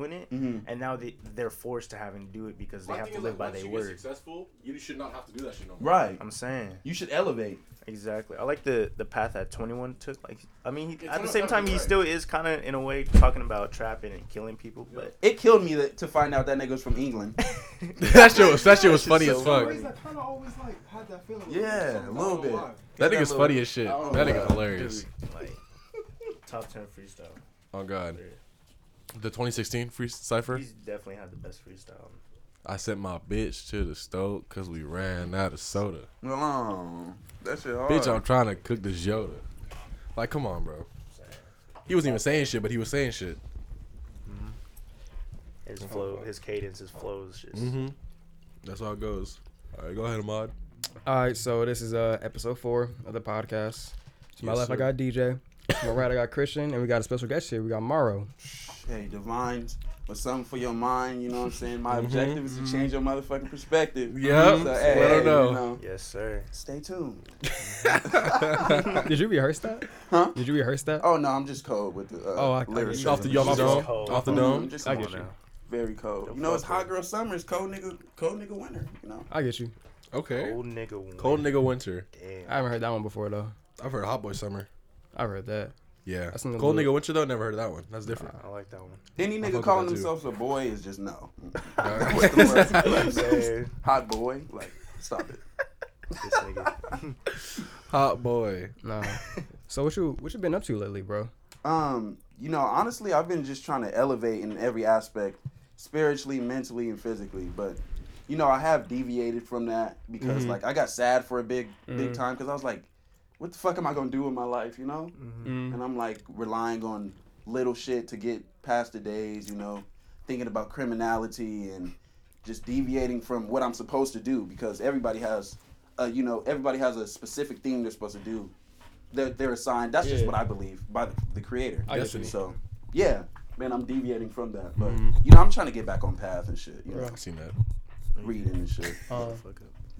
doing it, Mhm. and now they they're forced to having to do it because they My have to live like, by their word. successful, you should not have to do that shit no more. Right. I'm saying You should elevate. exactly. I like the the path that 21 took. Like, I mean, he, Yeah, at the same time, he right. still is kind of in a way talking about trapping and killing people, but It killed me that, to find out that nigga's from England. that shit was that shit was funny shit's as fuck. funny. I always like had that feeling. Yeah, a little bit. That that nigga's little- funny as shit. That know. nigga hilarious. Like top 10 freestyle. Oh god. The 2016 free cipher. He's definitely had the best freestyle. I sent my bitch to the stove because we ran out of soda. No, that shit hard. Bitch, I'm trying to cook the Yoda. Like, come on, bro. He wasn't even saying shit, but he was saying shit. His flow, his cadence, his flows, just Mm-hmm. That's how it goes. All right, go ahead, Ahmad. All right, so this is uh episode four of the podcast. To my Yes, left, I sir. got DJ. To my right, I got Christian, and we got a special guest here. We got Morrow. Hey, Divines, with something for your mind, you know what I'm saying? My Mhm. objective is to change your motherfucking perspective. Yep. So, Let hey, her you know. know, yes, sir. stay tuned. Did you rehearse that? Huh? Did you rehearse that? Oh, no, I'm just cold with the uh, Oh, I- I get lyrics. you. Off the, off the dome. cold. Off the dome. Just I get you. now. very cold. Don't You know, it's hot girl summer. It's cold nigga, cold nigga winter. You know. I get you. Okay. Cold nigga. Win. Cold nigga winter. Damn. I haven't heard that one before though. I've heard Hot Boy Summer. I've heard that. Yeah. That's in the Cold loop. nigga winter though. Never heard of that one. That's different. I like that one. Any nigga calling that too. themselves a boy is just no. What's the word? Hot boy, like stop it. this nigga. Hot boy. Nah. so what you what you been up to lately, bro? Um, you know, honestly, I've been just trying to elevate in every aspect, spiritually, mentally, and physically. But you know, I have deviated from that because Mhm. like I got sad for a big, big Mhm. time because I was like, what the fuck am I gonna do with my life? You know? Mm. And I'm like relying on little shit to get past the days. You know, thinking about criminality and just deviating from what I'm supposed to do because everybody has, uh, you know, everybody has a specific thing they're supposed to do. They're, they're assigned. That's just what I believe by the, the creator. I get Destiny. you. So, yeah, man, I'm deviating from that. But Mhm. you know, I'm trying to get back on path and shit. You know, I've seen that. reading and shit. Uh,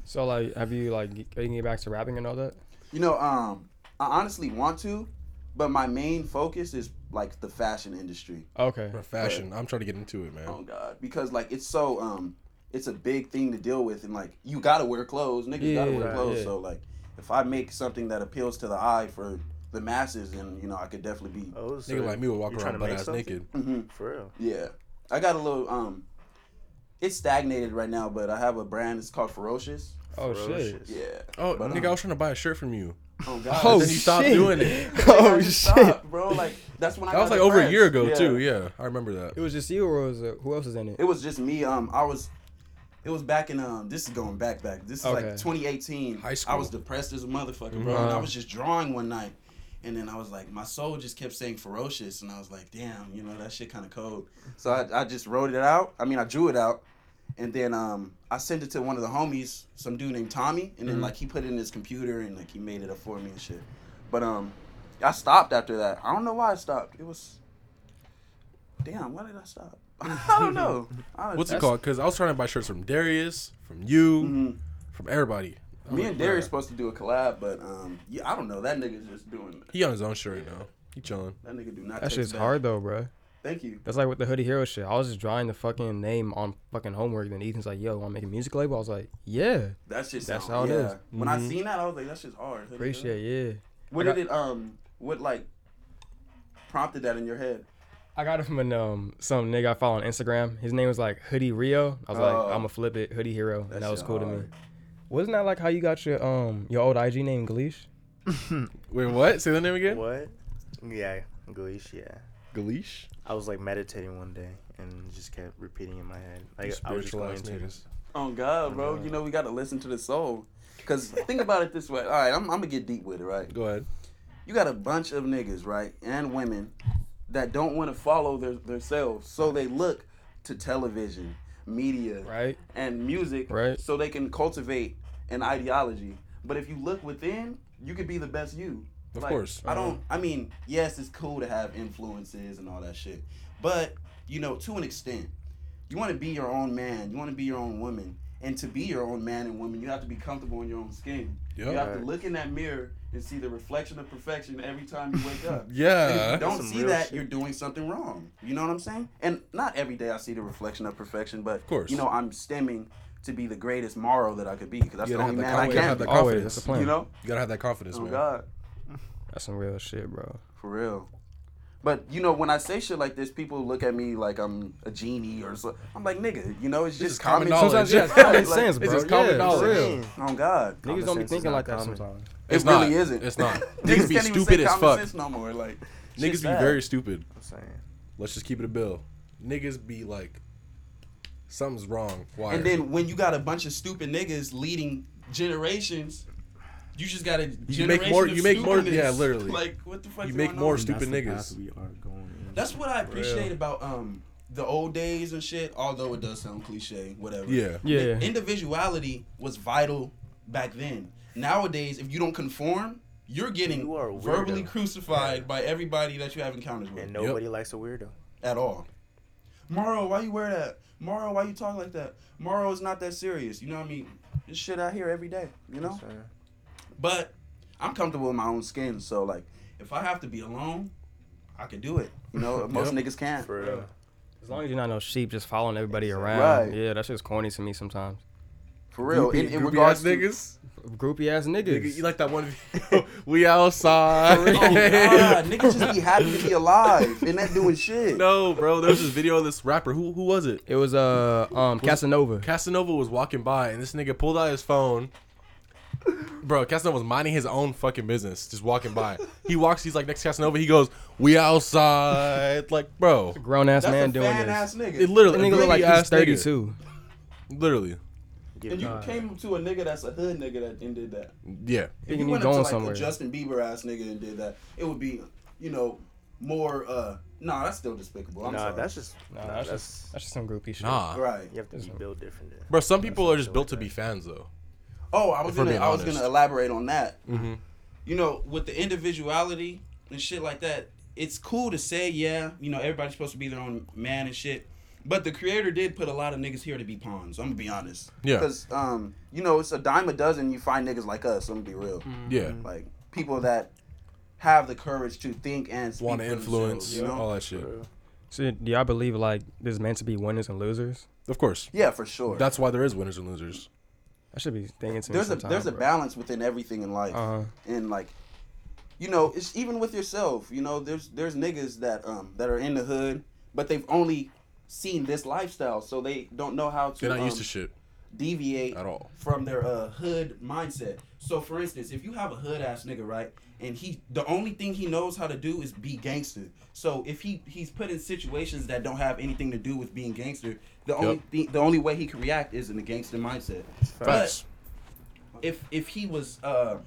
so like, have you like getting get back to rapping and all that? You know, um, I honestly want to, but my main focus is like the fashion industry. Okay. For fashion, I'm trying to get into it, man. Oh God, because like it's so um, it's a big thing to deal with, and like you gotta wear clothes, niggas gotta wear clothes. yeah. So like, if I make something that appeals to the eye for the masses, then you know I could definitely be. Oh, so Nigga like me would walk you trying around butt ass something? naked. hmm For real. Yeah, I got a little um, it's stagnated right now, but I have a brand. It's called Ferocious. Oh shit. Yeah. Oh, But, nigga, um, I was trying to buy a shirt from you. Oh God. Oh then you stopped shit. doing it. oh I shit. stopped, bro. Like that's when I. That was like over a year ago Yeah. too. Yeah, I remember that. It was just you, or was it, who else was in it? It was just me. Um, I was. It was back in um. This is going back back. This is like 2018. High school. I was depressed as a motherfucker, bro. And I was just drawing one night, and then I was like, my soul just kept saying ferocious, and I was like, damn, you know that shit kind of cold. So I, I just wrote it out. I mean, I drew it out, and then um, I sent it to one of the homies, some dude named Tommy, and then Mhm. like he put it in his computer and like he made it up for me and shit. But um, I stopped after that. I don't know why I stopped. It was. Damn, why did I stop? I don't know. I, What's it called? Because I was trying to buy shirts from Darius, from you, Mhm. from everybody. I'm Me like, and Darius bruh. supposed to do a collab, but um, yeah, I don't know. That nigga's just doing. He on his own shirt right now. He chilling. That nigga do not. That text shit's back. hard though, bro. Thank you. That's like with the Hoodie Hero shit. I was just drawing the fucking name on fucking homework. Then Ethan's like, "Yo, want to make a music label?" I was like, "Yeah, That's just That's sound- how it yeah. is. When I Mhm. seen that, I was like, "That's just hard. appreciate, yeah." What I did it um? What like prompted that in your head? I got it from an, um some nigga I follow on Instagram. His name was like Hoodie Rio. I was like, Oh. I'm gonna flip it, Hoodie Hero, and that was shit cool to me. Wasn't that like how you got your um your old IG name Galeesh? Wait, what? Say the name again. What? Yeah, Galish, yeah. Galeesh. I was like meditating one day and just kept repeating in my head. Like I was just spiritual going ass to. Oh God, oh, bro. God. You know we gotta listen to the soul. Cause think about it this way. All right, I'm, I'm gonna get deep with it, right? Go ahead. You got a bunch of niggas, right, and women that don't want to follow their themselves, so they look to television, media, Right? and music, Right. so they can cultivate an ideology. But if you look within, you could be the best you. Of Like, course. I don't. I mean, yes, it's cool to have influences and all that shit, but you know, to an extent, you want to be your own man. You want to be your own woman, and to be your own man and woman, you have to be comfortable in your own skin. You Yep. have to look in that mirror and see the reflection of perfection every time you wake up. And if Yeah. you don't see that, shit. you're doing something wrong. You know what I'm saying? And not every day I see the reflection of perfection, but of course. you know, I'm stemming to be the greatest Morrow that I could be because that's You the only have man the I con- you can have be. the Always, confidence. that's the plan. You know? You gotta have that confidence, Oh man. God, That's some real shit, bro. for real. But you know, when I say shit like this, people look at me like I'm a genie or so. I'm like, nigga, you know, it's This just is common common knowledge. Sometimes Yeah, yeah, it's it's common common- sense, it's just common yeah, knowledge. real. Oh God, Niggas don't be thinking not like that common. sometimes. it It's really not. isn't. It's not. Niggas Niggas be can't even stupid say as fuck. sense no more. Like Niggas shit's be bad. very stupid. I'm saying. Let's just keep it a bill. Niggas be like, something's wrong. Why? And then when you got a bunch of stupid niggas leading generations, you just got to. You make more- you make more- yeah, literally. Like what the fuck? You make going more on? stupid That's niggas. we are going. in. That's what I appreciate real. about um the old days and shit. Although it does sound cliche, whatever. yeah. Yeah. Individuality was vital back then. Nowadays, if you don't conform, you're getting You are verbally weirdo. crucified by everybody that you have encounters with And nobody likes a weirdo. at all. Morrow, why you wear that? Morrow, why you talk like that? Morrow is not that serious. You know what I mean? This shit out here every day. You know. I'm saying. But I'm comfortable in my own skin, so like if I have to be alone, I can do it. You know, most Yep. niggas can't. For real. As long as you're not no sheep just following everybody around. Right. Yeah, that's just corny to me sometimes. For real. Groupie, in, in groupie regards ass to niggas. Groupie ass niggas. Nigga, you like that one we outside. Oh God, niggas just be happy to be alive and not doing shit. no, bro. There was this video of this rapper. Who who was it? it was uh um Casanova. Casanova was walking by, and this nigga pulled out his phone. Bro, Casanova was minding his own fucking business, just walking by. He walks, he's like next to Casanova. He goes, "We outside." Like, bro, Grown ass That's man a doing fan this. ass nigga. it literally. That nigga look like groupie he's ass nigga. 32. Literally, Give and you me- came to a nigga that's a hood nigga that and did that. yeah. If Thinking you he went up to going like somewhere. a Justin Bieber ass nigga and did that, it would be, you know, more. uh Nah, that's still despicable. I'm nah, sorry. that's just. Nah, Nah, that's, that's. just that's just some groupie shit. Nah, right. You have to be built different. Then. bro. Some people are just That's built to what be fans, though. Oh, I was gonna, being I was gonna elaborate on that. Mm-hmm. you know, with the individuality and shit like that, it's cool to say, yeah, you know, everybody's supposed to be their own man and shit. But the creator did put a lot of niggas here to be pawns. I'm gonna be honest. Yeah. Because, um, you know, it's a dime a dozen. You find niggas like us. I'm gonna be real. Yeah. Like people that have the courage to think and Want to influence You know? all that shit. So do y'all believe like there's meant to be winners and losers? Of course. Yeah, for sure. That's why there is winners and losers. I should be thinking to me there's a sometime, there's a bro. balance within everything in life. Uh-huh. and like you know it's even with yourself you know there's there's niggas that um that are in the hood but they've only seen this lifestyle so they don't know how to They're not um, used to shit deviate at all. from their uh hood mindset. So for instance if you have a hood ass nigga right and he the only thing he knows how to do is be gangster. So if he he's put in situations that don't have anything to do with being gangster the only thing the only way he can react is in the gangster mindset. But if if he was uh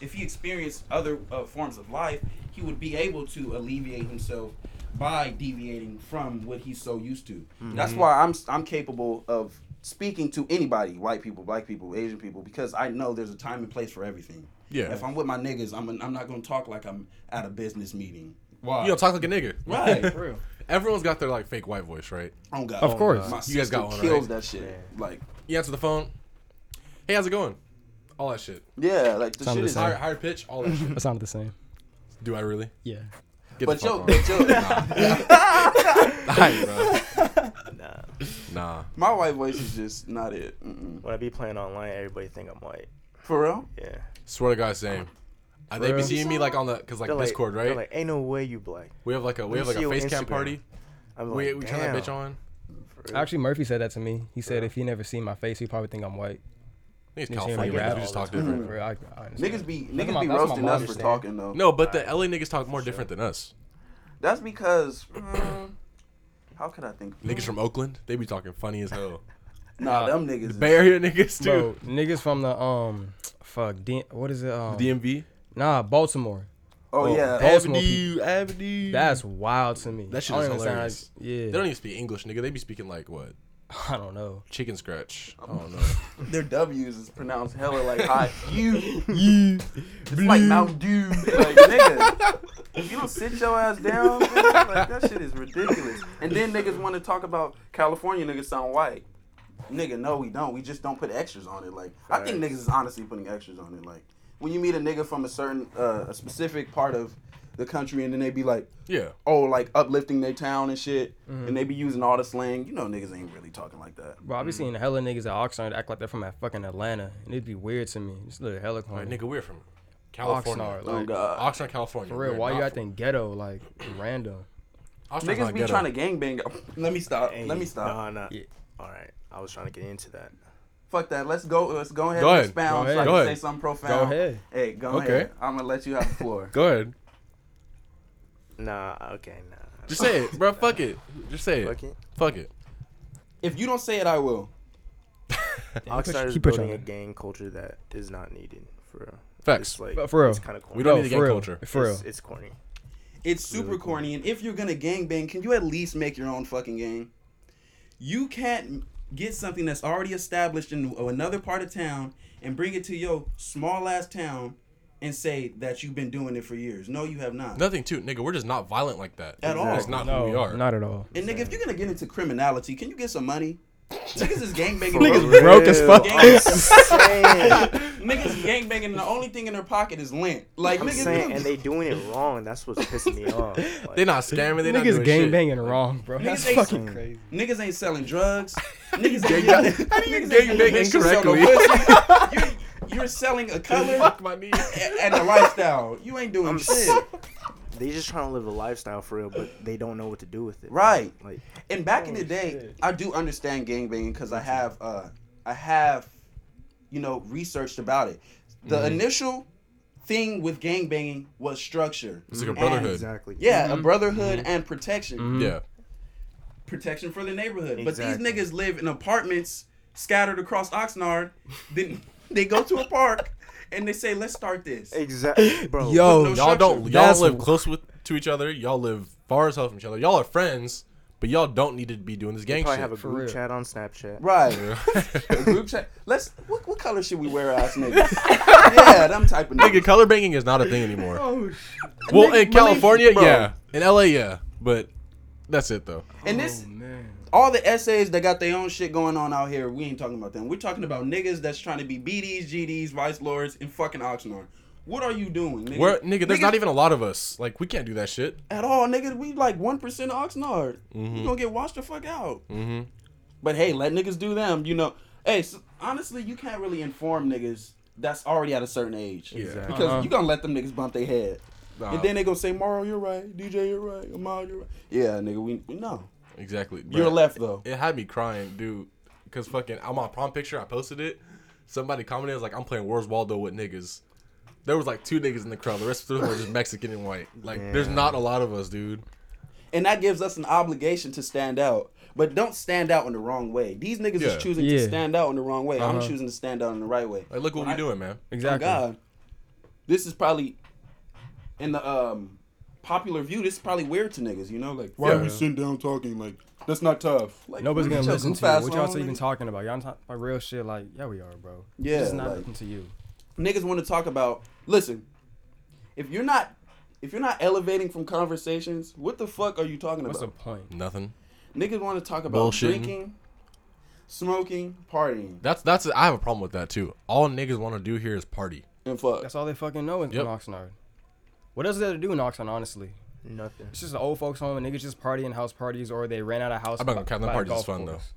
if he experienced other uh, forms of life he would be able to alleviate himself by deviating from what he's so used to. That's Mm-hmm. why i'm i'm capable of speaking to anybody white people black people asian people because i know there's a time and place for everything Yeah. if i'm with my niggas i'm, I'm not going to talk like i'm at a business meeting why You don't talk like a nigga. right For real. Everyone's got their like fake white voice, right? oh god Of course. my You guys got one, kills right? that shit like You answer the phone. Hey, how's it going? All that shit. yeah like the Sound shit the is same. Higher, higher pitch. All that shit. That sounded the same. Do I really? Yeah. Get but the yo, fuck but yo, on. Aight, bro. Nah. Nah. my white voice is just not it. Mm-mm. When I be playing online, everybody think I'm white. For real? Yeah. Swear to God, same. Uh, they be real? seeing me like on the, cause like They're Discord, they're right? like, ain't no way you black. we have like a, we Let have me like a see face your cam Instagram. party. I'm We, like, we turn that damn. bitch on. For real. Actually, Murphy said that to me. He said if he never seen my face, he probably think I'm white. I think it's You see California. me man. rap We just all talk the different. For real, I, I understand. Niggas be That's niggas my- be that's my roasting mom us for understand. talking though. No, but the LA niggas talk more different than us. That's because mm, how could I think? Niggas from Oakland, they be talking funny as hell. Nah, Nah, them niggas. is- Bay Area niggas Bro, too. niggas from the um, fuck, D- what is it? Um, DMV. nah, Baltimore. oh yeah. Baltimore Avenue, Avenue. That's wild to me. That shit I is don't understand how- hilarious. yeah, They don't even speak English, nigga. They be speaking like what? I don't know. Chicken scratch. I don't know. Their W's is pronounced hella like hot. You, you. It's like Mountain Dew. Like nigga, if you don't sit your ass down. nigga. Like that shit is ridiculous. And then niggas want to talk about California niggas sound white. Nigga, no, we don't. We just don't put extras on it. Like I think niggas is honestly putting extras on it. Like when you meet a nigga from a certain uh, a specific part of the country, and then they be like, Yeah. oh, like uplifting their town and shit, Mm-hmm. and they be using all the slang. You know, niggas ain't really talking like that. Bro, I be seeing hella niggas at Oxnard act like they're from that fucking Atlanta, and it'd be weird to me. Just look hella Like, corny. nigga, we're from California. Oxnard, Oh like god, Oxnard, California. for real. We're Why you not acting ghetto like random? from- Oxnard's niggas not be ghetto. trying to gangbang. Let me stop. Hey, Let me stop. Nah, nah. Yeah. All right. I was trying to get into that. Fuck that. Let's go. Let's go ahead Go and ahead. expound Go so I ahead. can Go say something profound. Go ahead. Hey, go Okay. ahead. I'm gonna let you have the floor. Go ahead. Nah. Okay. Nah. Just say it, bro. Fuck it. Just say it. Fuck it. Fuck it. if you don't say it, I will. Oxnard is keep pushing building a it. gang culture that is not needed for real. Facts. It's like But for real. it's kind of corny. We don't need a for gang real. culture. For real. It's, it's corny. It's super corny, and if you're gonna gangbang, can you at least make your own fucking gang? You can't get something that's already established in another part of town and bring it to your small ass town and say that you've been doing it for years. No, you have not. Nothing too, nigga. We're just not violent like that. At all. That's not who we are. not at all. And nigga, if you're gonna get into criminality, can you get some money? Niggas is gangbanging. Niggas bro. broke as fuck. Gang- I'm saying, niggas gangbanging, and the only thing in their pocket is lint. Like I'm niggas, saying, and they doing it wrong. That's what's pissing me off. Like, They not scamming. They not Niggas doing gang shit. banging wrong, bro. Niggas That's fucking crazy. niggas ain't selling drugs. Niggas Gang- ain't How do you niggas gang ain't bang bitches incorrectly? Pussy. You're, you're selling a color Fuck my knee. and a lifestyle. You ain't doing I'm shit. they just trying to live a lifestyle for real, but they don't know what to do with it. Right. Like And back in the day, shit. I do understand gangbanging because I have, uh, I have, you know, researched about it. The Mm-hmm. initial thing with gangbanging was structure. It's like a And- brotherhood. exactly. Yeah, a brotherhood and protection. Yeah. Protection for the neighborhood. Exactly. But these niggas live in apartments scattered across Oxnard. then they go to a park and they say, "Let's start this." Exactly, bro. Yo, no Y'all structure. don't. Y'all That's- live close with to each other. Y'all live far as hell from each other. Y'all are friends, but y'all don't need to be doing this They gang probably shit. have a group real. chat on Snapchat. Right. Yeah. Group chat. Let's. What, what color should we wear, ass niggas? yeah, them type of Nigga, color banking is not a thing anymore. Oh, well, Nigga, in California, believe- bro. yeah. In LA, yeah. But that's it though. And this, Oh, man. All the essays that got their own shit going on out here, we ain't talking about them. We're talking about niggas that's trying to be BDs, GDs, vice lords, and fucking Oxnard. What are you doing, nigga? Where, nigga, there's Niggas- not even a lot of us. Like, we can't do that shit. at all, nigga. We like one percent Oxnard. Mhm. You gonna get washed the fuck out. Mm-hmm. But hey, let niggas do them. You know, hey, so, honestly, you can't really inform niggas that's already at a certain age. Yeah. Exactly. Because Uh-huh. you gonna let them niggas bump their head. Nah, And then they gonna say, Mario, you're right. DJ, you're right. Amal, you're right. Yeah, nigga, we, we know. Exactly. You're left, though. It had me crying, dude. Because fucking, I'm on prom picture. I posted it. Somebody commented, was like, I'm playing Where's Waldo with niggas. There was like two niggas in the crowd. The rest of them were just Mexican and white. Like, there's not a lot of us, dude. And that gives us an obligation to stand out. But don't stand out in the wrong way. These niggas Yeah. is choosing Yeah. to stand out in the wrong way. I'm Uh-huh. choosing to stand out in the right way. Like, look what When we I- doing, man. Exactly. Oh God, this is probably in the um popular view. This is probably weird to niggas. You know, like why Yeah. are we sitting down talking? Like that's not tough. Like Nobody's gonna listen to you. What y'all on, even talking about? Y'all talking about real shit? Like, yeah, we are, bro. Yeah, it's not like- listen to you. Niggas want to talk about. Listen, if you're not if you're not elevating from conversations, what the fuck are you talking about? What's the point? Nothing. Niggas want to talk about Bullshitting. drinking, smoking, partying, That's that's. I have a problem with that too. All niggas want to do here is party. and fuck. That's all they fucking know in, Yep. Oxnard. What else is there to do in Oxnard? Honestly, Nothing. it's just an old folks' home. and Niggas just partying house parties, or they ran out of house. I'm not by- gonna count them by a parties fun, course.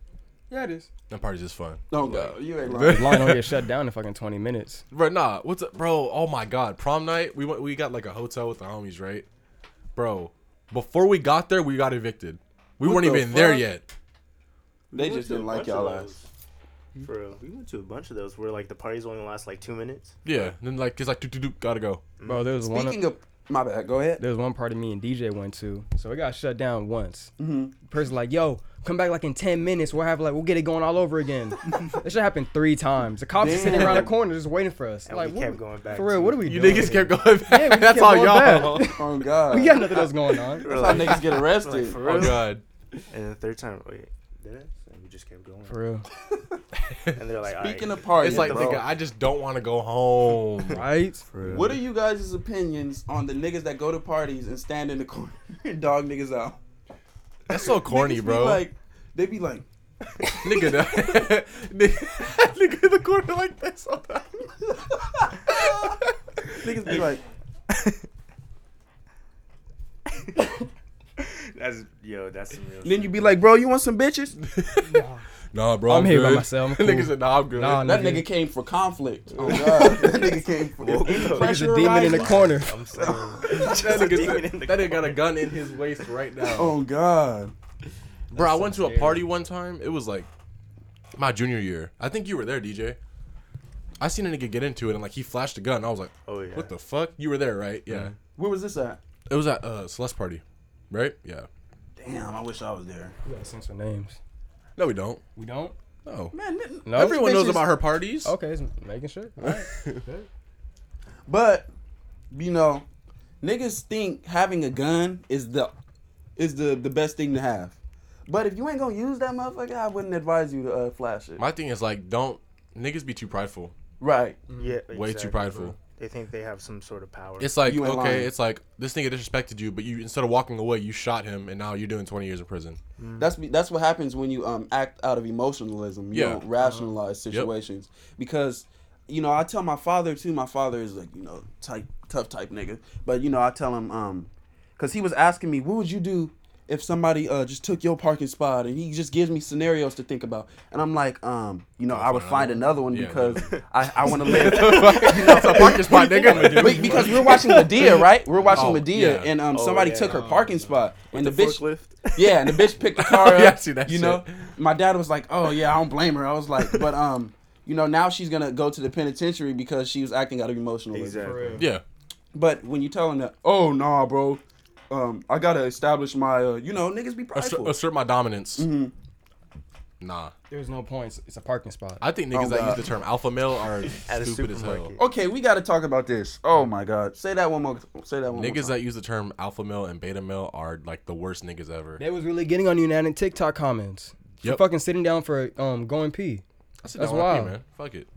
Yeah, it is. That party's just fun. Oh, no, no, you ain't lying. The line don't get shut down in fucking twenty minutes. Bro, nah. What's up, bro? Oh my god, prom night. We went. We got like a hotel with the homies, right? Bro, before we got there, we got evicted. We What weren't the even there yet. They We just didn't like y'all ass. those. For real. We went to a bunch of those where like the parties only last like two minutes. Yeah. Then like it's like do do do gotta go. Mm. Bro, there was one. Speaking of, my bad. Go ahead. there was one party me and DJ went to, so it got shut down once. Mhm. Person like, yo, come back like in ten minutes. We'll have like we'll get it going all over again. this should happen three times. The cops are sitting around the corner just waiting for us. And like, we what- kept going back. for real, what are we doing? You doing? niggas kept going back. Yeah, we That's kept all going y'all. back. Oh God. We got nothing else going on. That's how niggas get arrested. for Oh real. god. And the third time, wait, did it? And we just kept going. For real, And they're like, Speaking Alright. of parties, It's like bro, nigga, I just don't want to go home. right? For real. what are you guys' opinions on the niggas that go to parties and stand in the corner and dog niggas out? That's so corny, Niggas be bro. like, they be like, nigga, the- nigga, nigga in the corner like this. all the time. Niggas be like, That's yo. That's some real. then you be like, bro, you want some bitches? Nah, bro, I'm here by myself, I'm nigga cool. said, nah, I'm good. Nah, That nigga. nigga came for conflict. Oh god, that nigga came for Nigga's a demon in the corner. I'm saying. that, nigga, said- that nigga got a gun in his waist right now. Oh god. Bro, I went to a party one time. It was like my junior year. I think you were there, DJ. I seen a nigga get into it and like he flashed a gun. I was like, Oh yeah. what the fuck? You were there, right? Yeah. Where was this at? It was at uh Celeste party, right? Yeah. Damn, I wish I was there. We gotta censor names. No, we don't. We don't. No. Man, No. Everyone knows bitches- about her parties. Okay, just making sure. Alright. But you know, niggas think having a gun is the is the the best thing to have. But if you ain't gonna use that motherfucker, I wouldn't advise you to uh, flash it. My thing is like, don't niggas be too prideful. right. Yeah. Way too exactly, prideful. Bro. They think they have some sort of power. It's like You ain't okay, lying. it's like this nigga disrespected you, but you instead of walking away, you shot him, and now you're doing 20 years in prison. That's be- that's what happens when you um act out of emotionalism. You Yeah. don't rationalize situations because you know I tell my father too. My father is like you know type tough type nigga, but you know I tell him um because he was asking me what would you do if somebody uh just took your parking spot and he just gives me scenarios to think about and I'm like um you know I would find another one Yeah. because I I want to live. That's a parking spot, nigga. Because we're watching Madea, right? We're watching Oh, Madea, yeah. and um, Oh, somebody yeah. took her parking spot, and the, the bitch, forklift. yeah, and the bitch picked the car up. Yeah, I see that you shit. know, my dad was like, "Oh yeah, I don't blame her." I was like, "But um, you know, now she's gonna go to the penitentiary because she was acting out of emotionalism." Exactly. Yeah. But when you tell him that, "Oh nah, bro, um, I gotta establish my, uh, you know, niggas be Assert, prideful." assert my dominance. Mm-hmm. Nah. There's no points. It's a parking spot. I think niggas Oh, that God. use the term alpha male are At a stupid as hell. supermarket. okay, we gotta talk about this. Oh my god, say that one more. Say that one. more Niggas time. that use the term alpha male and beta male are like the worst niggas ever. They was really getting on you now in TikTok comments. For Yep. fucking sitting down for um going pee. That's, That's wild, wild. man. Fuck it.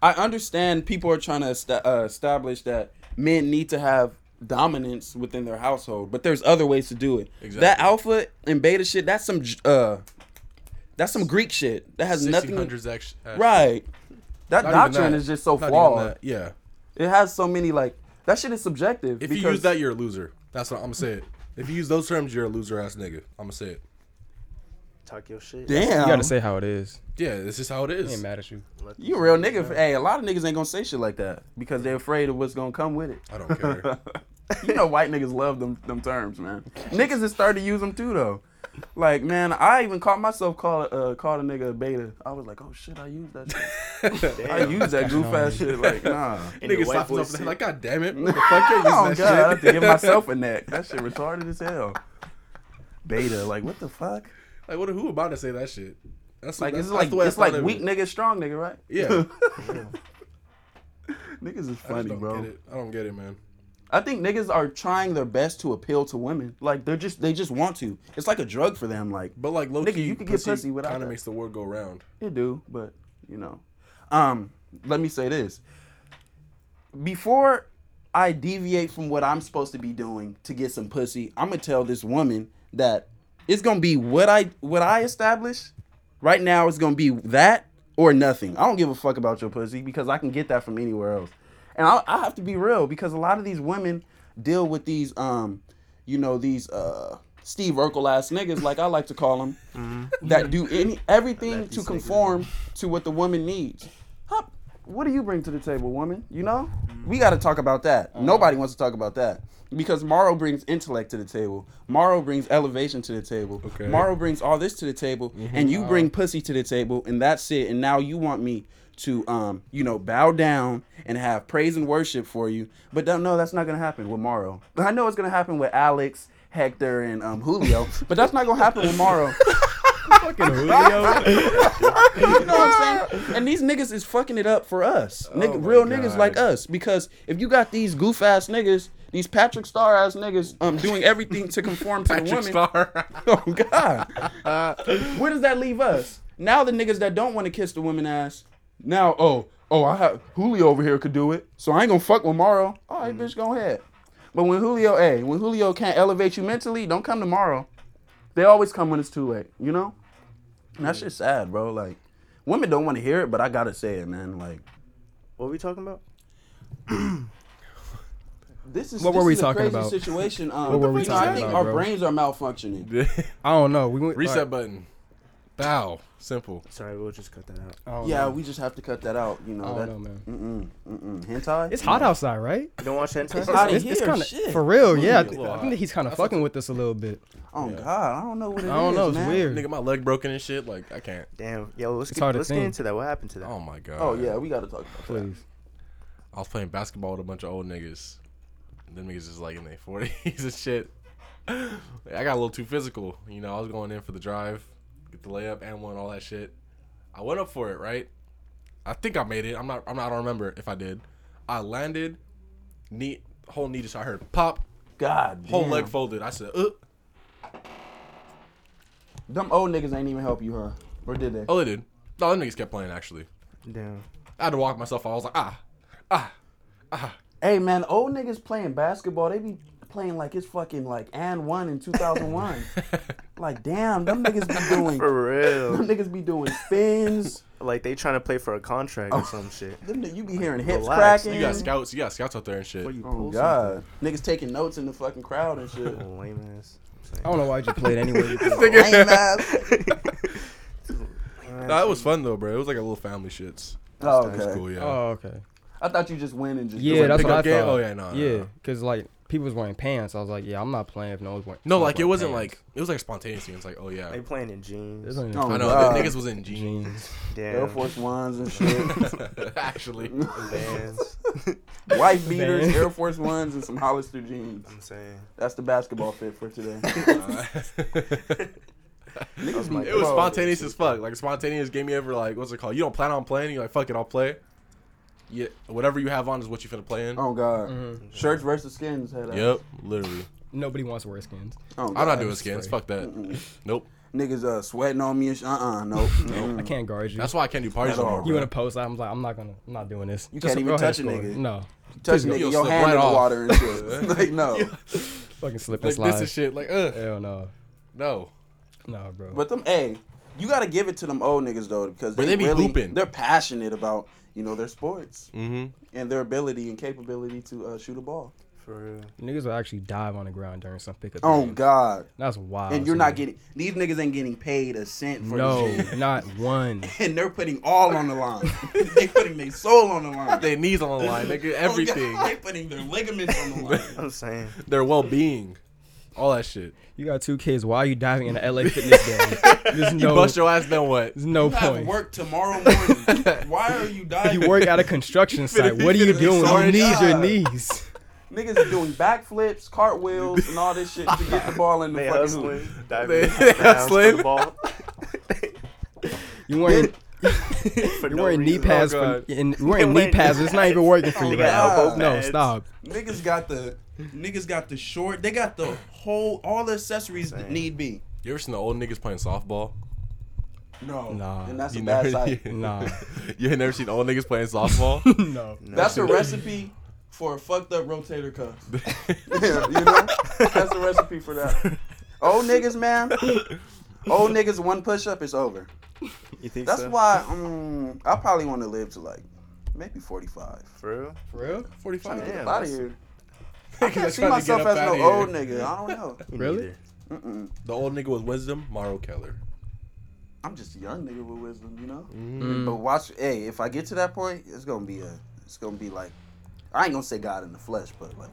I understand people are trying to esta- uh, establish that men need to have dominance within their household, but there's other ways to do it. Exactly. That alpha and beta shit, that's some uh, that's some Greek shit. That has nothing. To, 1600s act- uh, right. That Not doctrine that. is just so Not flawed. Yeah. It has so many like that shit is subjective. If you use that, you're a loser. That's what I'm gonna say. It. If you use those terms, you're a loser ass nigga. I'm gonna say it. Talk your shit. damn, You gotta say how it is. Yeah, this is how it is. I ain't mad at you. You a real nigga. go. Hey, a lot of niggas ain't gonna say shit like that because they're afraid of what's gonna come with it. I don't care. you know white niggas love them them terms, man. niggas has started to use them too though. Like man, I even caught myself call uh called a nigga a beta. I was like, oh shit, I used that shit. I use that goof ass shit. Like nah. And your Nigga white slaps himself in the like, God damn it. What the fuck you oh using god, that I have shit? to give myself a neck. That shit retarded as hell. Beta, like what the fuck? Like, what? Who about to say that shit? That's Like that's, it's like the way it's like thought weak nigga, strong nigga, right? Yeah. Niggas is I just funny, don't bro. get it. I don't get it, man. I think niggas are trying their best to appeal to women. Like they're just they just want to. It's like a drug for them. Like But like, low Nigga, key, you could get pussy without Kind of makes the world go round. It do, but you know. Um, let me say this. Before I deviate from what I'm supposed to be doing to get some pussy, I'm gonna tell this woman that it's gonna be what I what I establish. Right now, it's gonna be that or nothing. I don't give a fuck about your pussy because I can get that from anywhere else. And I, I have to be real because a lot of these women deal with these, um, you know, these uh, Steve Urkel ass niggas, like I like to call them, that do any everything to conform to what the woman needs. Huh, What do you bring to the table, woman? You know, we got to talk about that. Nobody wants to talk about that because Morrow brings intellect to the table. Morrow brings elevation to the table. Okay. Morrow brings all this to the table, and you bring pussy to the table, and that's it. And now you want me to, um, you know, bow down and have praise and worship for you. But don't, no, that's not gonna happen with Morrow. But I know it's gonna happen with Alex, Hector, and um, Julio, but that's not gonna happen with Morrow. Fucking Julio. you know what I'm saying? And these niggas is fucking it up for us. Nigga, Oh my real niggas like us. Because if you got these goof ass niggas, these Patrick Star ass niggas, um, doing everything to conform to the Patrick woman. Star. Oh God. Where does that leave us? Now the niggas that don't want to kiss the women ass. Now, oh, oh, I have Julio over here could do it, so I ain't gonna fuck with Morrow. All right, bitch, go ahead. But when Julio, hey, when Julio can't elevate you mentally, don't come tomorrow. They always come when it's too late, you know. And that shit's sad, bro. Like, women don't want to hear it, but I gotta say it, man. Like, What are we talking about? this is What this were we is a talking crazy about? situation. Um, What were we you know, I talking think about, our bro? brains are malfunctioning. I don't know. We went- Reset like, button. Bow. Simple. Sorry, we'll just cut that out. I don't Yeah, know. we just have to cut that out. You know I that. don't know, man. Mm-mm, mm-mm. Hentai. It's hot outside, right? You don't watch hentai? It's hot in It's, it's here, kind of shit. for real. Yeah, I, th- I think that he's kind of fucking with us a little bit. Oh Yeah. God, I don't know what it is. I don't know. It's man. weird. Nigga, my leg broken and shit. Like I can't. Damn. Yo, let's It's get, let's get into that. What happened to that? Oh my oh, god. Oh yeah, we gotta talk about that. Please. I was playing basketball with a bunch of old niggas. And them niggas is like in their forties and shit. I got a little too physical. You know, I was going in for the drive, get the layup and one, all that shit. I went up for it, right? I think I made it. I'm not. I'm not. I don't remember if I did. I landed, knee, whole knee just. I heard pop, God, whole damn. leg folded. I said, uh. Them old niggas ain't even help you, huh? Or did they? Oh, they did. No, them niggas kept playing actually. Damn. I had to walk myself. I was like, ah, ah, ah. Hey man, old niggas playing basketball, they be playing like it's fucking like and one in 2001. like damn, them niggas be doing For real. them niggas be doing spins. like they trying to play for a contract or oh, some shit. Them, ni- you be hearing hips Relax, cracking. You got scouts. You got scouts out there and shit. What you Oh pull god, niggas taking notes in the fucking crowd and shit. something? Oh, lame ass. I don't know why you played anyway. Lame ass. Nah, it was fun though, bro. It was like a little family shits. Oh, That's okay. Cool, yeah. oh, okay. I thought you just win and just Yeah, like that's what I game? thought. Oh, yeah, no, no, Yeah, no. because like people was wearing pants. I was like, yeah, I'm not playing if no one's wearing. No, someone's like it wasn't pants. like it was like spontaneous. It's like, oh yeah, They playing in jeans. There's only Oh, I know God. the niggas was in jeans. jeans. Damn. Air Force Ones and shit. Actually, Vans. White beaters, Man. Air Force Ones, and some Hollister jeans. I'm saying. That's the basketball fit for today. That was my it was Oh, spontaneous as fuck. Like a spontaneous gave me ever like what's it called? You don't plan on playing. You're like fuck it, I'll play. Yeah, whatever you have on is what you finna play in. Oh God, Mhm. shirts versus skins. Had that. Yep, literally. Nobody wants to wear skins. Oh, I'm not doing skins. Fuck that. Mm-mm. Nope. Niggas uh sweating on me and sh- uh-uh, nope. Mm-mm. I can't guard you. That's why I can't do parties At no all. more. you bro. want to post? I'm like, I'm not gonna. I'm not doing this. You Just can't even ahead touch a score. nigga. No, Touch You'll nigga, slip your hand right in the off. water and shit. like no. fucking slip and Like slide. this is shit. Like uh, Hell no, no. no, bro. But them, hey, you gotta give it to them old niggas though, because But they, they be really, hooping. they're passionate about you know their sports Mm-hmm. and their ability and capability to uh, shoot a ball. For real. Niggas will actually dive on the ground during some pickup. Oh games. God! that's wild. and you're to not getting these niggas ain't getting paid a cent for no, this shit. not one. And they're putting all on the line. they putting their soul on the line. Their knees on the line, nigga. Everything. they putting their ligaments on the line. I'm saying. Their well being. All that shit. You got two kids. Why are you diving in an LA fitness game? There's You bust your ass, then what? there's no You have point. work tomorrow morning. Why are you diving? You work at a construction site. What are you doing? sorry You need your knees. Niggas are doing backflips, cartwheels, and all this shit to get the ball in the They fucking hustling. hoop. Diving. They- they the hustling. the ball. You wearing For you no wearing knee pads Oh, for and you wearing knee pads. It's not even working for you right now. No, stop. Niggas got the niggas got the short. They got the whole all the accessories that need be. You ever seen the old niggas playing softball? No, Nah. and that's you bad never, sight. Nah. you ain't never seen old niggas playing softball? no. No. That's a recipe for a fucked up rotator cuff. yeah, you know, that's a recipe for that. Old niggas, man. Old niggas, one push up is over. You think That's so? why um, I probably want to live to like maybe 45. For real? For real? Trying 45. to get Damn, out of here. I I can't see myself as no old nigga. I don't know. Really? Mm-mm. The old nigga with wisdom, Mauro Keller. I'm just a young nigga with wisdom, you know. Mm. But watch, hey, if I get to that point, it's gonna be a, it's gonna be like, I ain't gonna say God in the flesh, but like,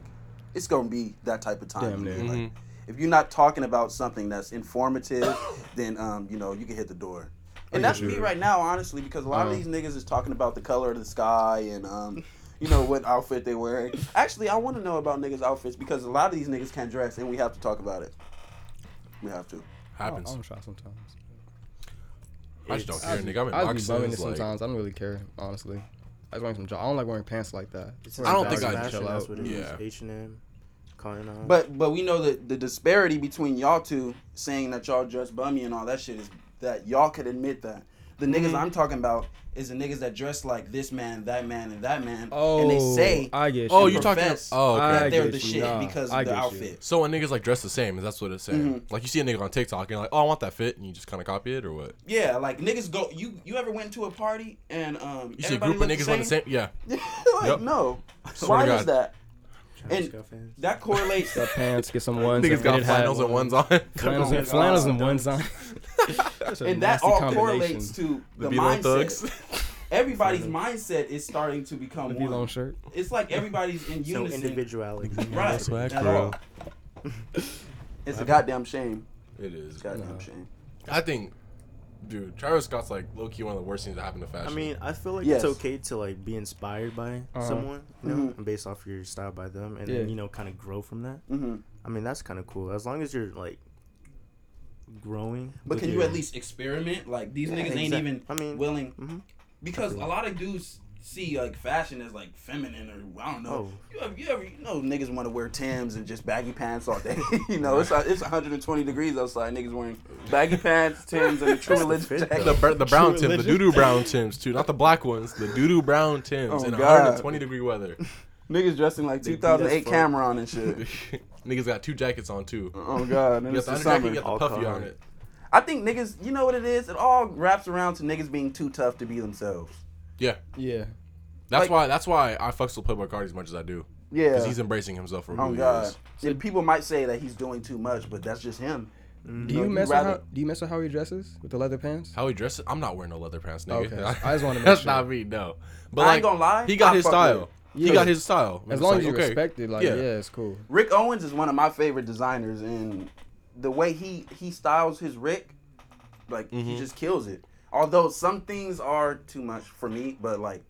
it's gonna be that type of time. Damn for me. near. Like, if you're not talking about something that's informative, then um, you know, you can hit the door. And that's me right now, honestly, because a lot of these niggas is talking about the color of the sky and um, you know what outfit they wearing. Actually, I want to know about niggas' outfits because a lot of these niggas can't dress, and we have to talk about it. We have to. Happens. I'm try sometimes. I just don't It's- care, nigga. I'm in I just be bumming it. Like, sometimes. I don't really care, honestly. I just wearing some. jo- I don't like wearing pants like that. It's I don't think I'd fashion, chill That's out. what it is. Yeah. H and M, Cotton On. But but we know that the disparity between y'all two saying that y'all dress bummy and all that shit is that y'all could admit that The niggas Mm-hmm. I'm talking about is the niggas that dress like this man, that man, and that man, Oh, and they say I get Oh, you. you talking- oh, okay. that I they're get the you. shit Nah, because I of the get you. outfit. So when niggas like dress the same, is that's what it's saying. Mm-hmm. Like you see a nigga on TikTok and you're like, oh, I want that fit, and you just kind of copy it or what? Yeah, like niggas go. You you ever went to a party and um You see a group of look niggas on the same, yeah. like Yep. no, Swear why is that? Travis And Scott fans. that correlates. Got pants, get some ones. Niggas got fitted flannels and ones on. Flannels Oh and, my flannels and ones on. That's a and that all correlates to the, The mindset. thugs. Everybody's mindset is starting to become The one. V-Lone shirt. It's like everybody's in So unison. individuality. right. Swag At girl. all. It's a goddamn shame. It is. Goddamn No. shame. I think, dude, Travis Scott's like low key one of the worst things that happened to fashion. I mean, I feel like Yes. it's okay to like be inspired by Uh-huh. someone, you know, Mhm. and based off your style by them, and Yeah. then you know, kind of grow from that. hmm I mean, that's kind of cool as long as you're like growing. But with can you your- at least experiment? Like these Yeah, niggas ain't even I mean, willing mhm. because a lot of dudes see like fashion as like feminine or I don't know. Oh. You ever, you ever you know niggas want to wear Tims and just baggy pants all day. you know it's it's 120 degrees outside. Niggas wearing baggy pants, Tims, and a true religion fit, jacket. the br- the brown True Tims, the doo doo brown Tims too, not the black ones. The doo doo brown Tims Oh, in God. 120 degree weather. Niggas dressing like 2008 us for- Cam'ron and shit. Niggas got two jackets on too. Oh god, and You it's got the the jacket, you got All the puffy on it. I think niggas, you know what it is? It all wraps around to niggas being too tough to be themselves. Yeah, Yeah. that's Like- why. That's why I fucks with Playboi Carti as much as I do. Yeah. Because he's embracing himself for who Oh he god. is. And people might say that he's doing too much, but that's just him. Mm-hmm. Do No, you you mess rather- with how, Do you mess with how he dresses with the leather pants? How he dresses, I'm not wearing no leather pants, nigga. Okay, I just wanna make sure. That's sure. not me, no. But I like, ain't gonna lie, he got I his fuck with style. It. He got his style. As long like, as you okay. respect it, like yeah. Yeah. it's cool. Rick Owens is one of my favorite designers, and the way he he styles his Rick, like he Mhm. just kills it. Although some things are too much for me, but like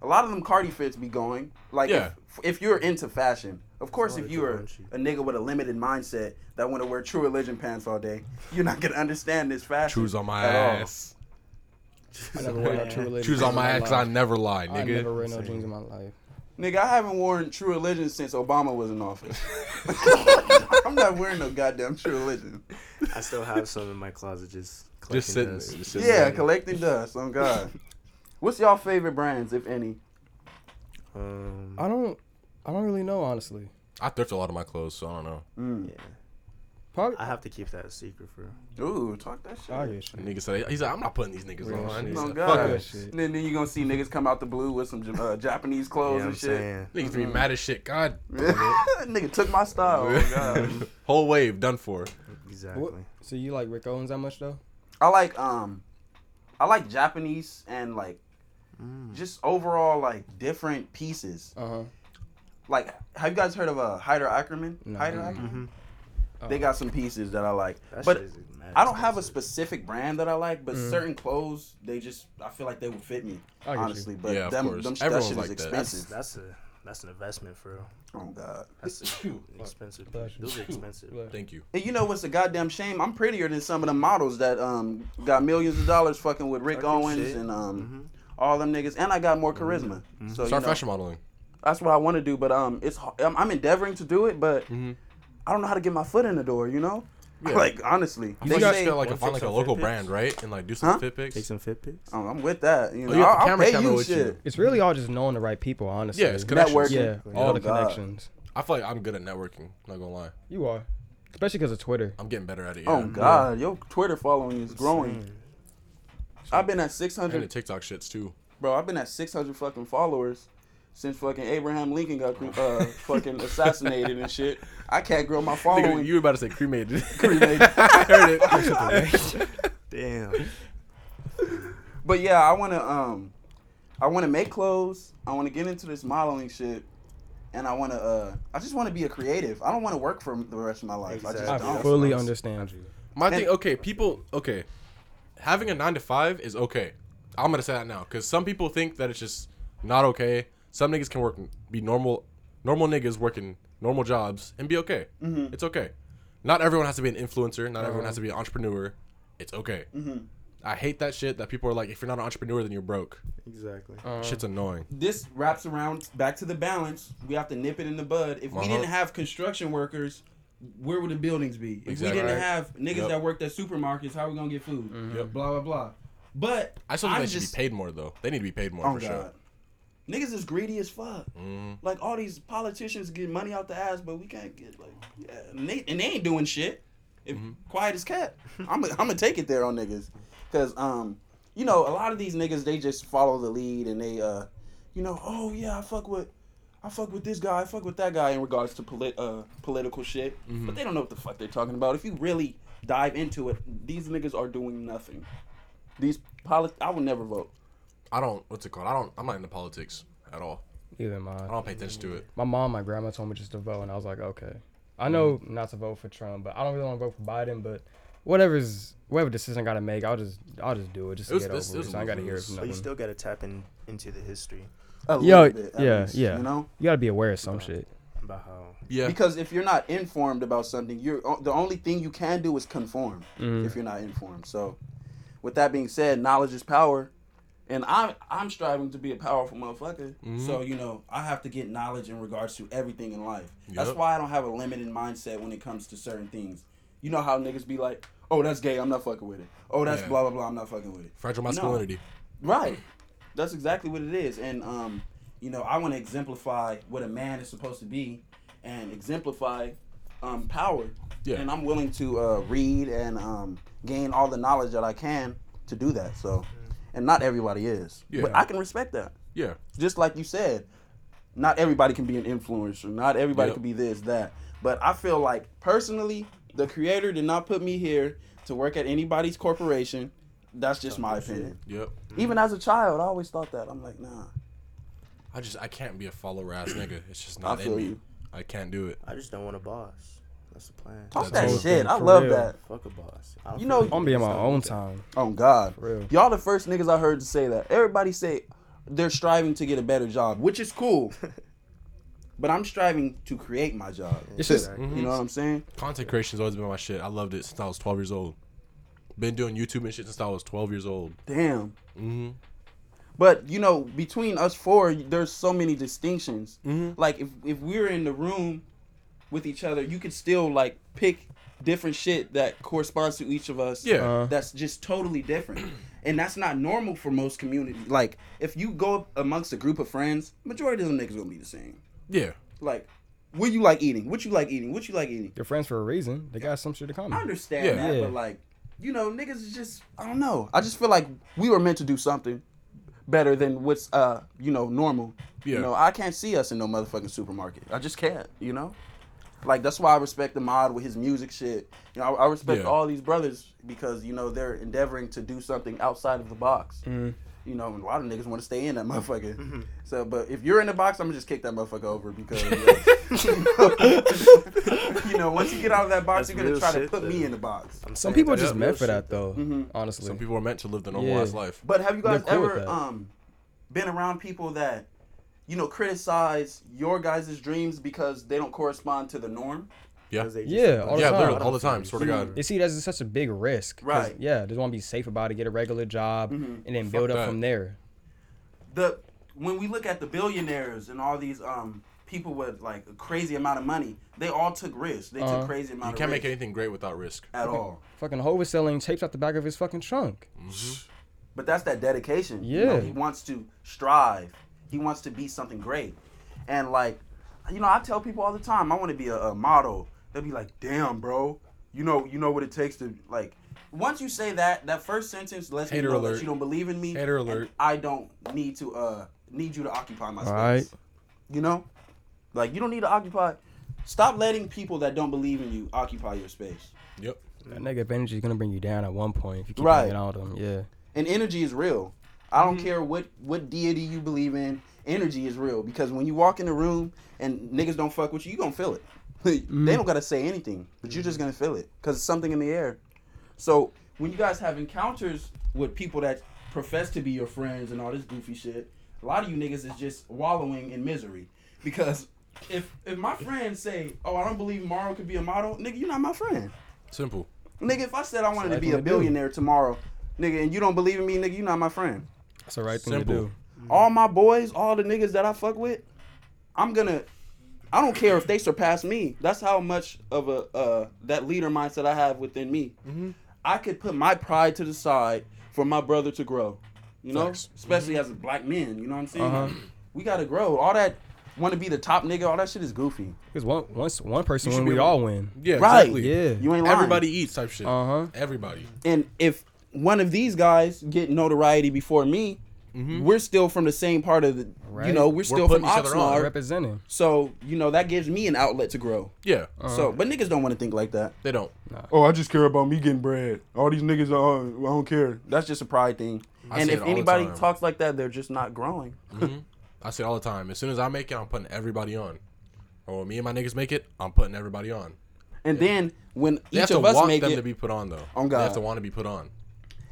a lot of them Carti fits be going. Like Yeah. if, if you're into fashion, of course, if you're a nigga with a limited mindset that want to wear True Religion pants all day, you're not gonna understand this fashion. Choose on my at all. ass. I never wear true religion. Choose on my ass 'cause I never lie, nigga. I never wear no jeans in my life. Nigga, I haven't worn True Religion since Obama was in office. I'm not wearing no goddamn True Religion. I still have some in my closet, just collecting Just sitting dust. there. Just sitting Yeah, there. collecting dust. On God. What's y'all favorite brands, if any? Um, I don't. I don't really know honestly. I thrift a lot of my clothes, so I don't know. Mm. yeah, Probably. I have to keep that a secret for. Ooh, talk that shit. I get you. Nigga said he's like, I'm not putting these niggas Real on. shit. He's Oh like, God. Fuck Real shit. Then, then you gonna see niggas come out the blue with some uh, Japanese clothes know what I'm and shit. saying? Niggas be mad as shit. God, Nigga took my style. Oh, God. whole wave done for. Exactly. What? So you like Rick Owens that much though? I like um, I like Japanese and like Mm. just overall like different pieces. Uh huh. Like, have you guys heard of uh, Haider Ackermann? No. Haider Mhm. Ackermann. They got some pieces that I like, That but shit is I don't have a specific brand that I like. But Mhm. certain clothes, they just I feel like they would fit me. I get you. honestly, but Yeah, of them, course. them that shit like is that. That's expensive. that's a that's an investment for real. oh God. That's a, expensive. Bless you. Those are expensive. Thank you. And you know what's a goddamn shame? I'm prettier than some of the models that um got millions of dollars fucking with Rick Owens shit. and um Mhm. all them niggas, and I got more charisma. So you Start know, fashion modeling. that's what I want to do. But um, it's h- I'm, I'm endeavoring to do it, but Mhm. I don't know how to get my foot in the door. You know, Yeah. like honestly, You they think say you should like find like a local brand, right? And like do some Huh? fit pics. Take some fit pics. oh, I'm with that. You oh, know, you I'll, I'll pay you with you. shit. It's really all just knowing the right people, honestly. Yeah, it's connections. Networking. Yeah, Oh, all the God. connections. I feel like I'm good at networking. Not gonna lie, You are, especially because of Twitter. I'm getting better at it. Oh Yeah. God, your Twitter following is growing. I've been at 600. And the 600, TikTok shits too. bro. I've been at 600 fucking followers since fucking Abraham Lincoln got uh, fucking assassinated and shit. I can't grow my Nigga, following. you were about to say cremated. Cremated. I heard it. Damn. But yeah, I wanna um, I wanna make clothes. I wanna get into this modeling shit, and I wanna uh, I just wanna be a creative. I don't wanna work for the rest of my life. I just I don't. fully nice. understand you. My And- thing, okay, people, okay, having a nine to five is okay. I'm gonna say that now because some people think that it's just not okay. Some niggas can work, be normal, normal niggas working normal jobs and be okay. Mhm. It's okay. Not everyone has to be an influencer. Not everyone Uh-huh. has to be an entrepreneur. It's okay. Mhm. I hate that shit that people are like, if you're not an entrepreneur, then you're broke. Exactly. Um, Shit's annoying. This wraps around back to the balance. We have to nip it in the bud. If we Uh-huh. didn't have construction workers, where would the buildings be? If Exactly. we didn't have niggas Yep. that worked at supermarkets, how are we gonna get food? Mhm. Yep. Blah blah blah. But I still think I'm they should just, be paid more though. They need to be paid more Oh for God. sure. Niggas is greedy as fuck. Mhm. Like all these politicians get money out the ass, but we can't get like yeah, and they, and they ain't doing shit. If Mm-hmm. quiet as cat, I'm I'm gonna take it there on niggas, cause um you know a lot of these niggas they just follow the lead and they uh you know oh yeah I fuck with I fuck with this guy I fuck with that guy in regards to polit- uh, political shit, Mm-hmm. but they don't know what the fuck they're talking about. If you really dive into it, these niggas are doing nothing. These polit I would never vote. I don't. What's it called? I don't. I'm not into politics at all. Either am I. I don't pay attention to it. My mom, my grandma told me just to vote, and I was like, okay. I know not to vote for Trump, but I don't really want to vote for Biden. But whatever's whatever decision I gotta make, I'll just I'll just do it just It to was- get this- over this it. So I ain't gotta hear it from But you nothing. still gotta tap in into the history A Yo, little bit, at yeah, least, yeah. You know. You gotta be aware of some shit. about how Yeah. Because if you're not informed about something, you're the only thing you can do is conform. If mm-hmm. you're not informed, so with that being said, knowledge is power, and I'm I'm striving to be a powerful motherfucker. So you know I have to get knowledge in regards to everything in life. That's why I don't have a limited mindset when it comes to certain things. You know how niggas be like, "Oh, that's gay. I'm not fucking with it. Oh, that's Yeah. blah blah blah. I'm not fucking with it." Fragile No. masculinity. Right. That's exactly what it is. And um, you know, I want to exemplify what a man is supposed to be and exemplify um power. Yeah. And I'm willing to uh, read and um, gain all the knowledge that I can to do that. So, and not everybody is. But I can respect that. Yeah. Just like you said, not everybody can be an influencer. Not everybody Yep. can be this, that. But I feel like personally, the creator did not put me here to work at anybody's corporation. That's just my opinion. Yep. Even as a child, I always thought that. I'm like, nah. I just I can't be a follower ass nigga. It's just I not in feel me. you. I can't do it. I just don't want a boss. That's the plan. Talk That's that all. shit. I For love real. that. Fuck a boss. I don't You know- like I'm gonna be on niggas my own time. Oh God, For real. y'all the first niggas I heard to say that. Everybody say they're striving to get a better job, which is cool. but I'm striving to create my job. It's just Exactly. You know what I'm saying? Content creation's always been my shit. I loved it since I was 12 years old. Been doing YouTube and shit since I was 12 years old. Damn. Mm-hmm. But you know, between us four, there's so many distinctions. Mhm. Like if if we're in the room with each other, you could still like pick different shit that corresponds to each of us. Yeah. Uh, that's just totally different. And that's not normal for most communities. Like, if you go amongst a group of friends, majority of them niggas gonna be the same. Yeah. Like, what you like eating? What you like eating? What you like eating? They're friends for a reason. They got some shit to come. I understand Yeah. that, Yeah. but like, you know, niggas is just I don't know. I just feel like we were meant to do something better than what's uh, you know, normal. Yeah. You know, I can't see us in no motherfucking supermarket. I just can't, you know? Like that's why I respect the mod with his music shit. You know, I, I respect Yeah. all these brothers because, you know, they're endeavoring to do something outside of the box. Mhm. You know, and a lot of niggas want to stay in that motherfucker. So, but if you're in the box, I'm gonna just kick that motherfucker over because, you know, once you get out of that box, That's you're gonna real try to shit, put me in the box. I'm Some saying people are just meant for that though. Mhm. Honestly. Some people are meant to live the normal Yeah. life. But have you guys cool ever um been around people that you know criticize your guys' dreams because they don't correspond to the norm? Yeah. 'Cause they just- Yeah, all the Yeah, time. literally, all the time. Swear to God. They see it as such a big risk. Right. Yeah, just want to be safe about it, get a regular job, Mhm. and then Fuck build up that. from there. The when we look at the billionaires and all these um people with like a crazy amount of money, they all took risks. They Uh-huh. took crazy amount You can't make anything great without risk. at all. Fucking Hov is selling tapes out the back of his fucking trunk. But that's that dedication. You know, Yeah. he wants to strive. He wants to be something great. And like, you know, I tell people all the time, I want to be a, a model. They'll be like, "Damn, bro, you know, you know what it takes to like." Once you say that, that first sentence lets Hater me know alert. that you don't believe in me. Hater and alert. I don't need to uh need you to occupy my space. Alright. You know, like you don't need to occupy. Stop letting people that don't believe in you occupy your space. Yep. That negative energy is gonna bring you down at one point if you keep Right. hanging out with them. Yeah. and energy is real. I don't mm-hmm. care what what deity you believe in. Energy is real because when you walk in the room and niggas don't fuck with you, you gonna feel it. They mm-hmm. don't gotta say anything, but you're just mm-hmm. gonna feel it because it's something in the air. So when you guys have encounters with people that profess to be your friends and all this goofy shit, a lot of you niggas is just wallowing in misery because. If if my friends say, "Oh, I don't believe Morrow could be a model," nigga, you're not my friend. Simple. Nigga, if I said I wanted to right be a to do. billionaire tomorrow, nigga, and you don't believe in me, nigga, you're not my friend. That's the right thing Simple. to do. all my boys, all the niggas that I fuck with, I'm gonna. I don't care if they surpass me. That's how much of a uh, that leader mindset I have within me. I could put my pride to the side for my brother to grow. You know, Facts. especially as a black man. You know what I'm saying? Uh-huh. We gotta grow. All that want to be the top nigga. All that shit is goofy. Because one once one person You should win, we all win. Yeah, Right. exactly. Yeah. You ain't lying. Everybody eats type shit. Uh huh. Everybody. And if one of these guys get notoriety before me, we're still from the same part of the. You know, we're still putting from each. Oxnard. Representing. So you know that gives me an outlet to grow. Yeah, So, but niggas don't want to think like that. they don't. Oh, I just care about me getting bread. All these niggas, uh, I don't care. That's just a pride thing. I and if it all the anybody talks like that, they're just not growing. I say it all the time. As soon as I make it, I'm putting everybody on. Or when me and my niggas make it, I'm putting everybody on. And then when They have each to of us want make them it, to be put on though. On They have to want to be put on.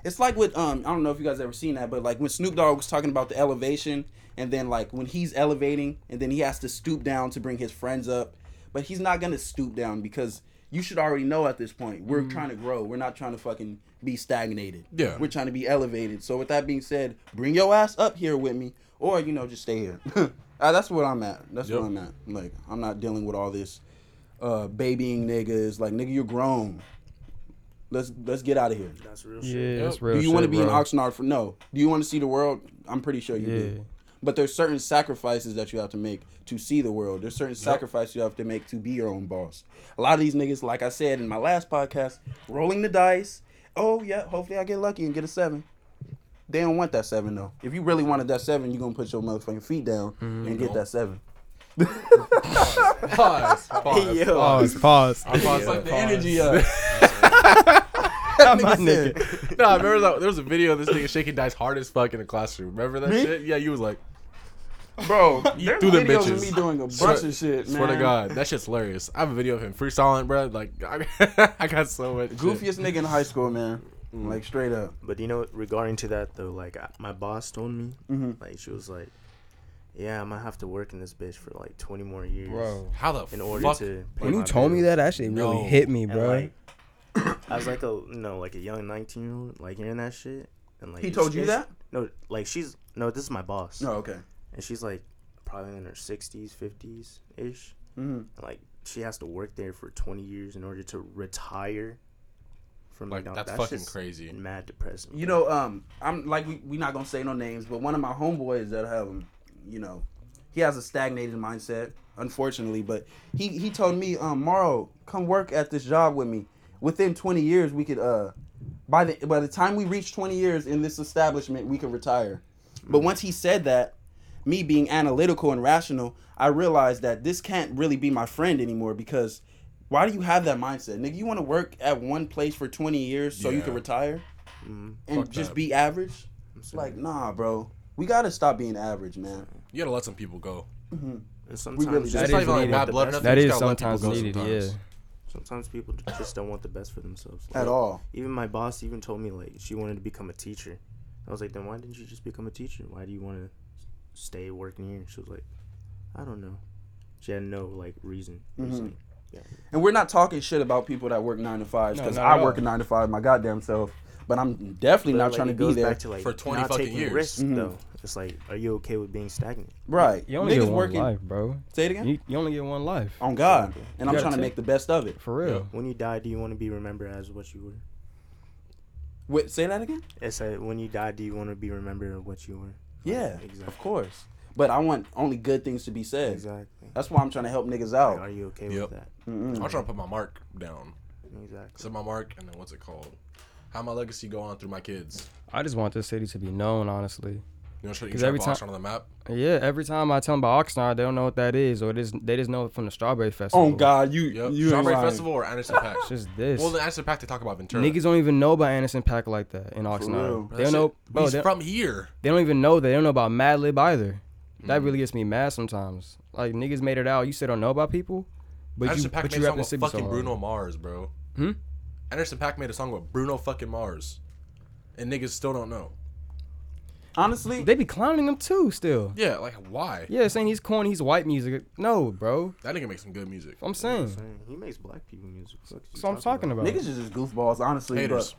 It's like with um I don't know if you guys ever seen that, but like when Snoop Dogg was talking about the elevation, and then like when he's elevating, and then he has to stoop down to bring his friends up, but he's not gonna stoop down because you should already know at this point we're trying to grow. We're not trying to fucking be stagnated. Yeah. we're trying to be elevated. So with that being said, bring your ass up here with me, or you know just stay here. Uh, that's where I'm at. That's Yep. where I'm at. Like I'm not dealing with all this uh babying niggas. Like nigga, you're grown. Let's let's get out of here. That's real Yeah, shit. that's real. Do you want to shit, be in bro. Oxnard for no? Do you want to see the world? I'm pretty sure you Yeah. do. But there's certain sacrifices that you have to make to see the world. There's certain sacrifices you have to make to be your own boss. A lot of these niggas, like I said in my last podcast, rolling the dice. Oh yeah, hopefully I get lucky and get a seven. They don't want that seven though. If you really wanted that seven, you're gonna put your motherfucking feet down mm-hmm. and get that seven. Pause. Pause. Yo. Pause. Pause. I paused Fuck like the pause. energy up. My said- nigga. No, I remember that, there was a video of this nigga shaking dice hard as fuck in the classroom. Remember that Me? shit? Yeah, you was like, Bro, You there's threw them videos bitches. of me doing a bunch Swear- of shit, man. swear to God, that shit's hilarious. I have a video of him freestyling, bro. Like, I, I got so much. shit. Goofiest nigga in high school, man. Like straight up. But you know, regarding to that though, like I- my boss told me, Mhm. like she was like, "Yeah, I'm gonna have to work in this bitch for like 20 more years, Bro. How the in order fuck? to." Pay When you my told me that, that shit really No. hit me, And, bro. like, I was like a you know like a young 19 year old, like hearing that shit, and like He told you it's- that? No, like she's no, this is my boss, No, okay. and she's like probably in her 60s, 50s ish. hmm Like she has to work there for 20 years in order to retire. From Like, McDonald's. that's fucking just crazy. Mad depressing. You know, um, I'm like we we not gonna say no names, but one of my homeboys that have him, you know, he has a stagnated mindset, unfortunately. But he he told me, um, Morrow, come work at this job with me. Within 20 years, we could uh, by the by the time we reach 20 years in this establishment, we could retire. But once he said that, me being analytical and rational, I realized that this can't really be my friend anymore because why do you have that mindset, nigga? You want to work at one place for 20 years so you can retire Mhm. and Fuck just that. be average? I'm like, nah, bro. We gotta stop being average, man. You gotta let some people go. And sometimes really just. That It's is not even like needed. bad the blood. best Nothing. that You is just gotta let people sometimes needed. sometimes. Yeah. Sometimes people just don't want the best for themselves. At all. Even my boss even told me like she wanted to become a teacher. I was like, then why didn't you just become a teacher? Why do you want to stay working here? She was like, I don't know. She had no like reason. Mhm. reasoning. And we're not talking shit about people that work nine to fives because not I work a nine to five my goddamn self. But I'm definitely But, not like, trying to it be goes there. back to, like, For 20 not fucking taking years. risks Mhm. though. It's like, are you okay with being stagnant? right. You only Niggas get one working. life, bro. Say it again. You, you only get one life. On God. Okay. And I'm trying to make the best of it. For real. When you die, do you want to be remembered as what you were? Wait, say that again? It's like when you die, do you want to be remembered as what you were? Yeah. exactly. Of course. But I want only good things to be said. Exactly. That's why I'm trying to help niggas Like, out. are you okay Yep. with that? Mm-mm. I'm trying to put my mark down. Exactly. Set my mark, and then what's it called? How my legacy go on through my kids. I just want this city to be known, honestly. You know, should you 'Cause try every to time- on the map? Yeah, every time I tell them about Oxnard, they don't know what that is, or it is, they just know it from the Strawberry Festival. Oh God, you Yep. you Strawberry lying. Festival or Anderson .Paak? It's just this. well, the Anderson .Paak they talk about Ventura. Niggas don't even know about Anderson .Paak like that in real. Oxnard. Bro, They don't know, bro. He's from here. they don't even know. That. They don't know about Madlib either. That Mm. really gets me mad sometimes. Like niggas made it out. You still don't know about people, but you Anderson .Paak but made you a rap song the with city fucking hard. Bruno Mars, bro. Hmm? Anderson .Paak made a song with Bruno fucking Mars, and niggas still don't know. Honestly, They be clowning him too. Still. Yeah, like why? Yeah, saying he's corny. He's white music. No, bro. That nigga makes some good music. I'm That's I'm saying. saying. He makes black people music. What you So I'm talking about. niggas is just goofballs, honestly. Haters.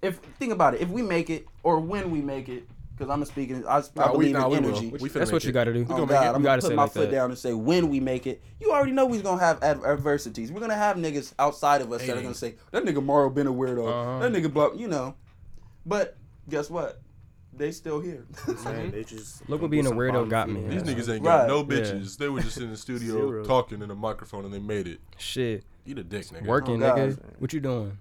But if think about it, if we make it or when we make it, because I'm speaking. I, I Nah, we- believe nah, in energy. We finna That's make what you got to do. Oh God. I'm You gonna gotta put my like foot that. down and say when we make it. You already know we're gonna have ad- adversities. We're gonna have niggas outside of us that are gonna say that nigga Mario been a weirdo. Uh-huh. That nigga blah. You know, but guess what? They still here. Man, they just Look what being a weirdo got me. These Yeah. niggas ain't Right. got no Yeah. bitches. They were just in the studio talking in a microphone and they made it. Shit, Eat the dick, nigga. working, Oh, nigga. What you doing?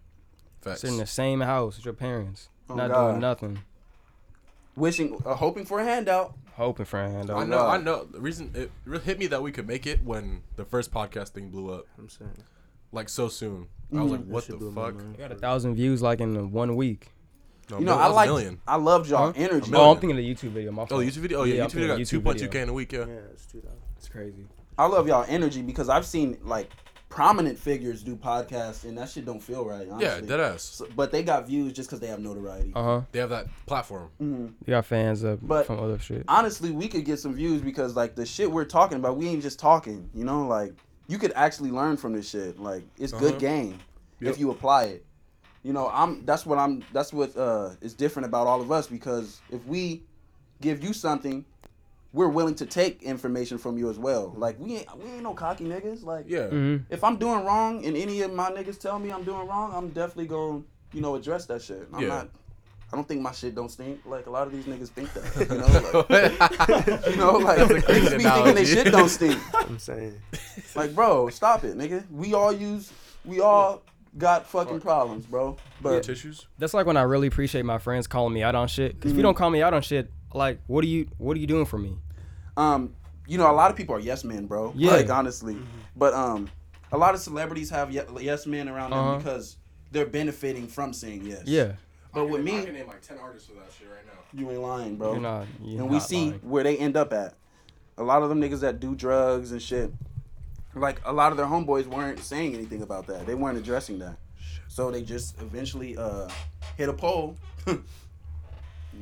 Facts. Sitting in the same house with your parents, Oh, not God. doing nothing, Wishing, uh, hoping for a handout. hoping for a handout. I know, God. I know. The reason it really hit me that we could make it when the first podcast thing blew up, I'm saying. like so soon. I was like, That what shit the blew my fuck? mind. I got a thousand views like in one week. No, You know, I was like. million. I loved y'all Huh? energy. A Oh, million. I'm thinking of the YouTube video. My Oh, fault. YouTube video. Oh yeah, I'm YouTube video got thinking two of point the k in a week. Yeah. Yeah, it's 2000. It's crazy. I love y'all energy because I've seen like prominent figures do podcasts and that shit don't feel right. Honestly. Yeah, dead ass. So- but they got views just because they have notoriety. Uh huh. They have that platform. Mhm. You got fans up But- from other shit. Honestly, we could get some views because like the shit we're talking about, we ain't just talking. You know, like you could actually learn from this shit. Like it's Uh-huh. good game Yep. if you apply it. You know, I'm. That's what I'm. That's what uh is different about all of us because if we give you something, we're willing to take information from you as well. Like we ain't we ain't no cocky niggas. Like Yeah. hmm if I'm doing wrong and any of my niggas tell me I'm doing wrong, I'm definitely going to, you know, address that shit. I'm Yeah. not I don't think my shit don't stink. Like a lot of these niggas think that. You know, like, you know, like That's a clean niggas be thinking they shit don't stink. I'm saying. Like, bro, stop it, nigga. We all use we all got fucking problems, bro. But tissues. That's like when I really appreciate my friends calling me out on shit. Because if Mhm. you don't call me out on shit, like, what are you, what are you doing for me? um, you know, a lot of people are yes men, bro. Yeah. Like honestly. But um a lot of celebrities have ye- yes men around them Uh-huh. because they're benefiting from saying yes. Yeah, But with I me, can name like ten artists for that shit right now. you ain't lying, bro. you're not. You're and we not see lying. where they end up at. A lot of them niggas that do drugs and shit, like a lot of their homeboys weren't saying anything about that. They weren't addressing that. So they just eventually uh, hit a pole.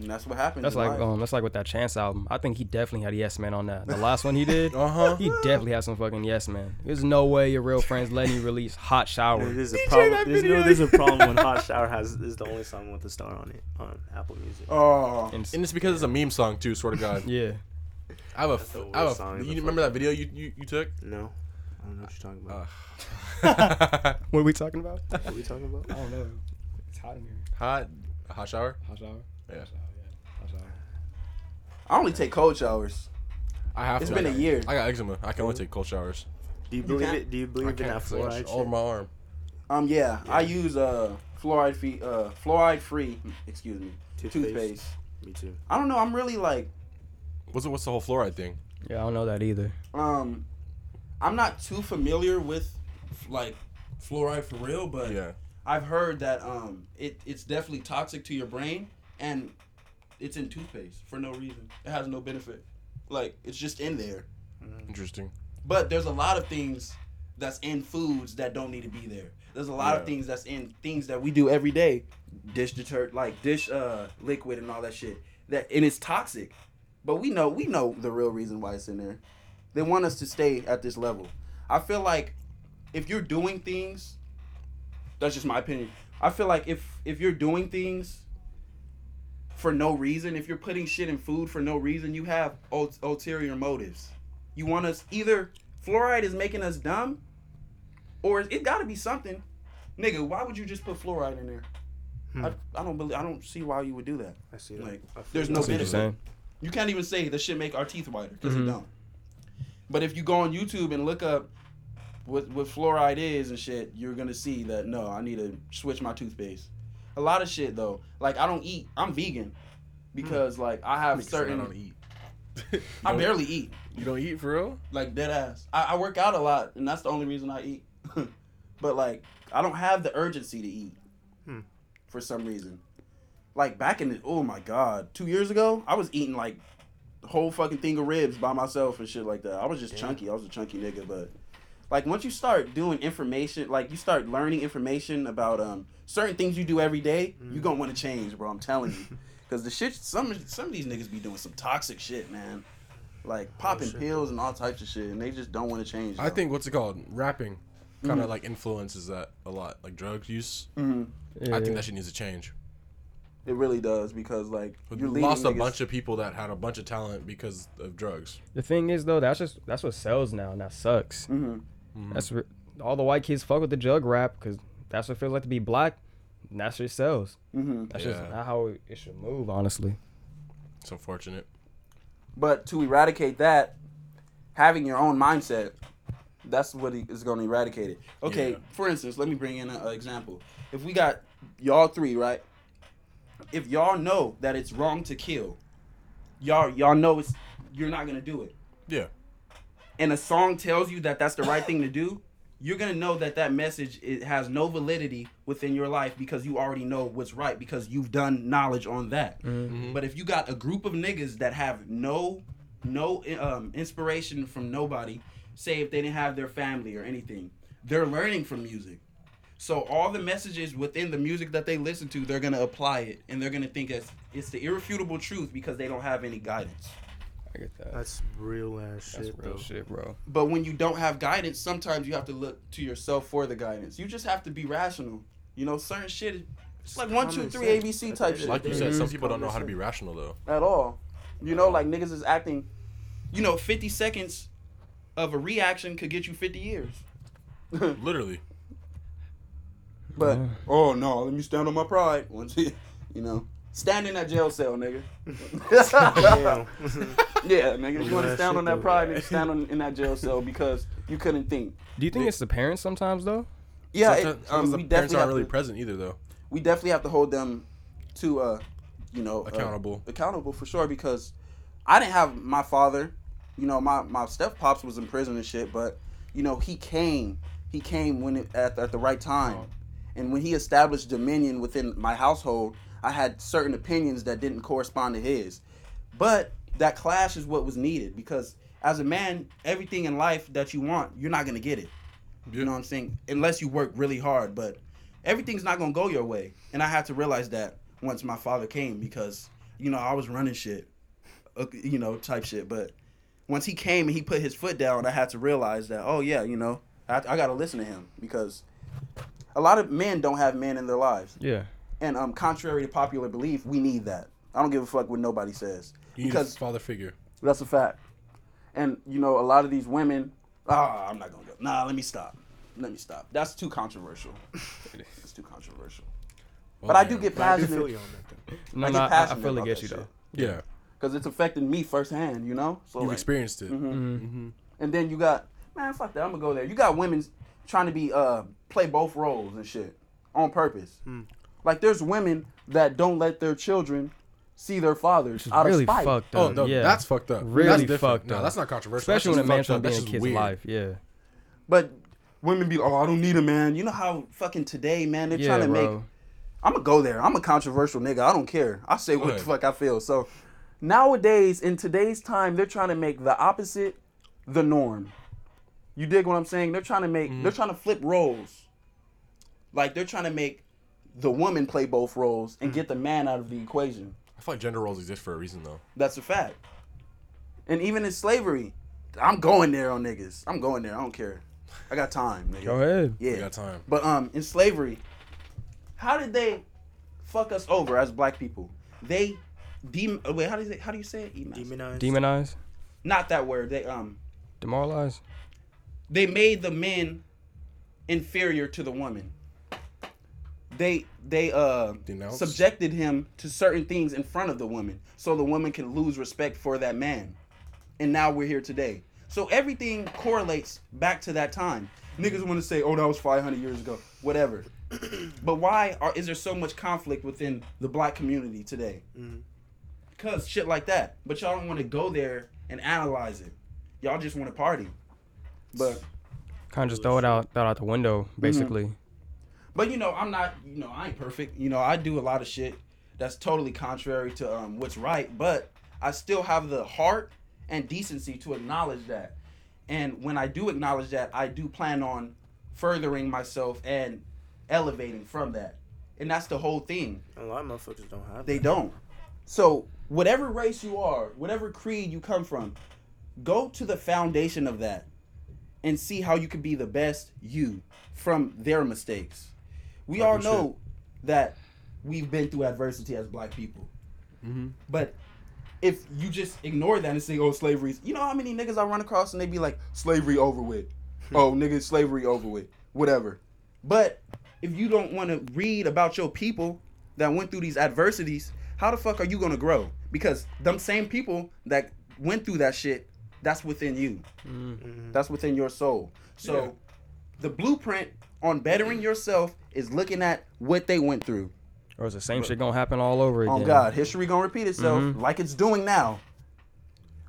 and that's what happened. That's in like life. um, that's like with that Chance album. I think he definitely had a Yes Man on that. The last one he did, Uh huh. he definitely had some fucking Yes Man. There's no way your real friends letting you release Hot Shower. There's a problem. There's no. There's a problem when Hot Shower has is the only song with a star on it on Apple Music. Oh, And, And it's because it's a meme song too. Swear to God. yeah, I have a. That's I have a. song You remember that video you you, you took? No, I don't know what you're talking about. Uh, what are we talking about? what are we talking about? I don't know. It's hot in here. hot, hot shower. Hot shower. Yeah. Hot shower. Yeah. Hot shower. I only take cold showers. I have It's to. been I a got- a year. I got eczema. I can only take cold showers. Do you You believe can't- it? Do you I believe in can't that fluoride all over my arm. Um, yeah, I use uh fluoride free, uh fluoride free. Excuse me, Toothpaste. toothpaste. Me too. I don't know. I'm really like What's the, what's the whole fluoride thing? Yeah, I don't know that either. um, I'm not too familiar with like fluoride for real, but Yeah. I've heard that um, it it's definitely toxic to your brain, and it's in toothpaste for no reason. It has no benefit. Like it's just in there. Interesting. But there's a lot of things that's in foods that don't need to be there. There's a lot of things that's in things that we do every day, dish detergent, like dish uh liquid and all that shit. That and it's toxic, but we know we know the real reason why it's in there. They want us to stay at this level. I feel like if you're doing things, that's just my opinion. I feel like if if you're doing things for no reason, if you're putting shit in food for no reason, you have ul- ulterior motives. You want us either fluoride is making us dumb, or it got to be something. Nigga, why would you just put fluoride in there? Hmm. I, I don't believe I don't see why you would do that. I see that. Like, I there's no I see you're benefit. You can't even say the shit make our teeth whiter because Mhm. it don't. But if you go on YouTube and look up what what fluoride is and shit, you're gonna see that no, I need to switch my toothpaste. A lot of shit though, like I don't eat. I'm vegan because like I have I certain. don't eat. I barely eat. You don't eat for real? like dead ass. I, I work out a lot, and that's the only reason I eat. but like, I don't have the urgency to eat Hmm. for some reason. Like back in the oh my god, two years ago, I was eating like whole fucking thing of ribs by myself and shit like that. I was just Damn. chunky. I was a chunky nigga, but like once you start doing information, like you start learning information about um certain things you do every day, you're gonna want to change, bro. I'm telling you, because the shit some some of these niggas be doing some toxic shit, man. Like popping shit. pills and all types of shit, and they just don't want to change. I think what's it called? Rapping kind of Mhm. like influences that a lot. Like drug use. hmm I think that shit needs to change. It really does because like you're leading lost a bunch of people that had a bunch of talent because of drugs. The thing is though, that's just that's what sells now, and that sucks. Mhm. That's re- all the white kids fuck with the jug rap because that's what it feels like to be black. And that's what sells. Mhm. That's just not how it it should move, honestly. It's unfortunate. But to eradicate that, having your own mindset, that's what is going to eradicate it. Okay, Yeah. for instance, let me bring in an example. If we got y'all three, right? If y'all know that it's wrong to kill, y'all y'all know it's you're not gonna do it, Yeah. And a song tells you that that's the right thing to do, you're gonna know that that message it has no validity within your life because you already know what's right because you've done knowledge on that. But if you got a group of niggas that have no no um, inspiration from nobody, say if they didn't have their family or anything, they're learning from music. So all the messages within the music that they listen to, they're gonna apply it and they're gonna think it's it's the irrefutable truth because they don't have any guidance. I get that. That's real ass That's shit real though. shit, bro. But when you don't have guidance, sometimes you have to look to yourself for the guidance. You just have to be rational. You know, certain shit. It's like one, two, three, sense. ABC type shit. Like you said, some people don't know how to be rational though. at all. You know, like niggas is acting. You know, fifty seconds of a reaction could get you fifty years. Literally. But Yeah. oh no, let me stand on my pride. Once you, you know, stand in that jail cell, nigga. Yeah, nigga. If you want to stand on that pride, nigga, stand on, in that jail cell because you couldn't think. Do you think it's the parents sometimes though? Yeah, it, sometimes, um, sometimes we the parents definitely aren't have really to, present either though. we definitely have to hold them to uh, you know, uh, Accountable. accountable for sure because I didn't have my father. You know, my my step pops was in prison and shit, but you know he came. He came when it, at at the right time, and when he established dominion within my household, I had certain opinions that didn't correspond to his. But that clash is what was needed because as a man, everything in life that you want, you're not gonna get it. You know what I'm saying? Unless you work really hard, but everything's not gonna go your way. And I had to realize that once my father came because you know I was running shit, uh, you know, type shit. But once he came and he put his foot down, I had to realize that oh yeah, you know, I, I gotta listen to him because a lot of men don't have men in their lives, Yeah. And um, contrary to popular belief, we need that. I don't give a fuck what nobody says You need because a father figure. that's a fact. And you know, a lot of these women, ah, I'm not gonna go. Nah, let me stop. Let me stop. That's too controversial. it's too controversial. but I do get But I do passionate feel you on that though. No, I no, get I, I passionate fully about get that you shit. though. Yeah. because it's affecting me firsthand. You know. So You've like, experienced it. mhm. and then you got man, fuck that. I'm gonna go there. You got women trying to be uh play both roles and shit on purpose. Like there's women that don't let their children see their fathers It's out really of spite. fucked Oh up. no, yeah. that's fucked up. Really that's different. fucked No, that's not controversial. Especially when a That's man's just trying to be up. in a That's kid's just life. Yeah. But women be, like, oh, I don't need a man. You know how fucking today, man, they're Yeah, trying to make bro. I'm gonna go there. I'm a controversial nigga. I don't care. I say what the fuck I feel. So nowadays, in today's time, they're trying to make the opposite the norm. You dig what I'm saying? They're trying to make. They're mm. trying to flip roles. Like they're trying to make the woman play both roles and get the man out of the equation. I feel like gender roles exist for a reason though. That's a fact. And even in slavery, I'm going there on niggas. I'm going there. I don't care. I got time, nigga. Go ahead. Yeah. We got time. But um, in slavery, how did they fuck us over as black people? They dem uh, wait. How do you say, how do you say it? Emas- Demonized. Demonize. Not that word. They um Demoralize. they made the men inferior to the woman. They they uh Denounced? subjected him to certain things in front of the woman, so the woman can lose respect for that man. And now we're here today. So everything correlates back to that time. Niggas want to say, "Oh, that was 500 years ago." Whatever. but why are, is there so much conflict within the black community today? Because shit like that. But y'all don't want to go there and analyze it. Y'all just want to party. But Kind of just throw it out, throw it out the window, Mm-hmm. But you know, I'm not. You know, I ain't perfect. You know, I do a lot of shit that's totally contrary to um, what's right. But I still have the heart and decency to acknowledge that. And when I do acknowledge that, I do plan on furthering myself and elevating from that. And that's the whole thing. A lot of motherfuckers don't have. They that. don't. So whatever race you are, whatever creed you come from, go to the foundation of that and see how you can be the best you from their mistakes. We all know that we've been through adversity as black people. Mm-hmm. But if you just ignore that and say, "Oh, slavery's," you know how many niggas I run across and they be like, "Slavery over with." oh, niggas, slavery over with. Whatever. But if you don't want to read about your people that went through these adversities, how the fuck are you gonna grow? Because them same people that went through that shit, that's within you. That's within your soul. So Yeah. The blueprint on bettering yourself is looking at what they went through. Or is the same shit gonna happen all over again? Oh God, history gonna repeat itself Mhm. like it's doing now.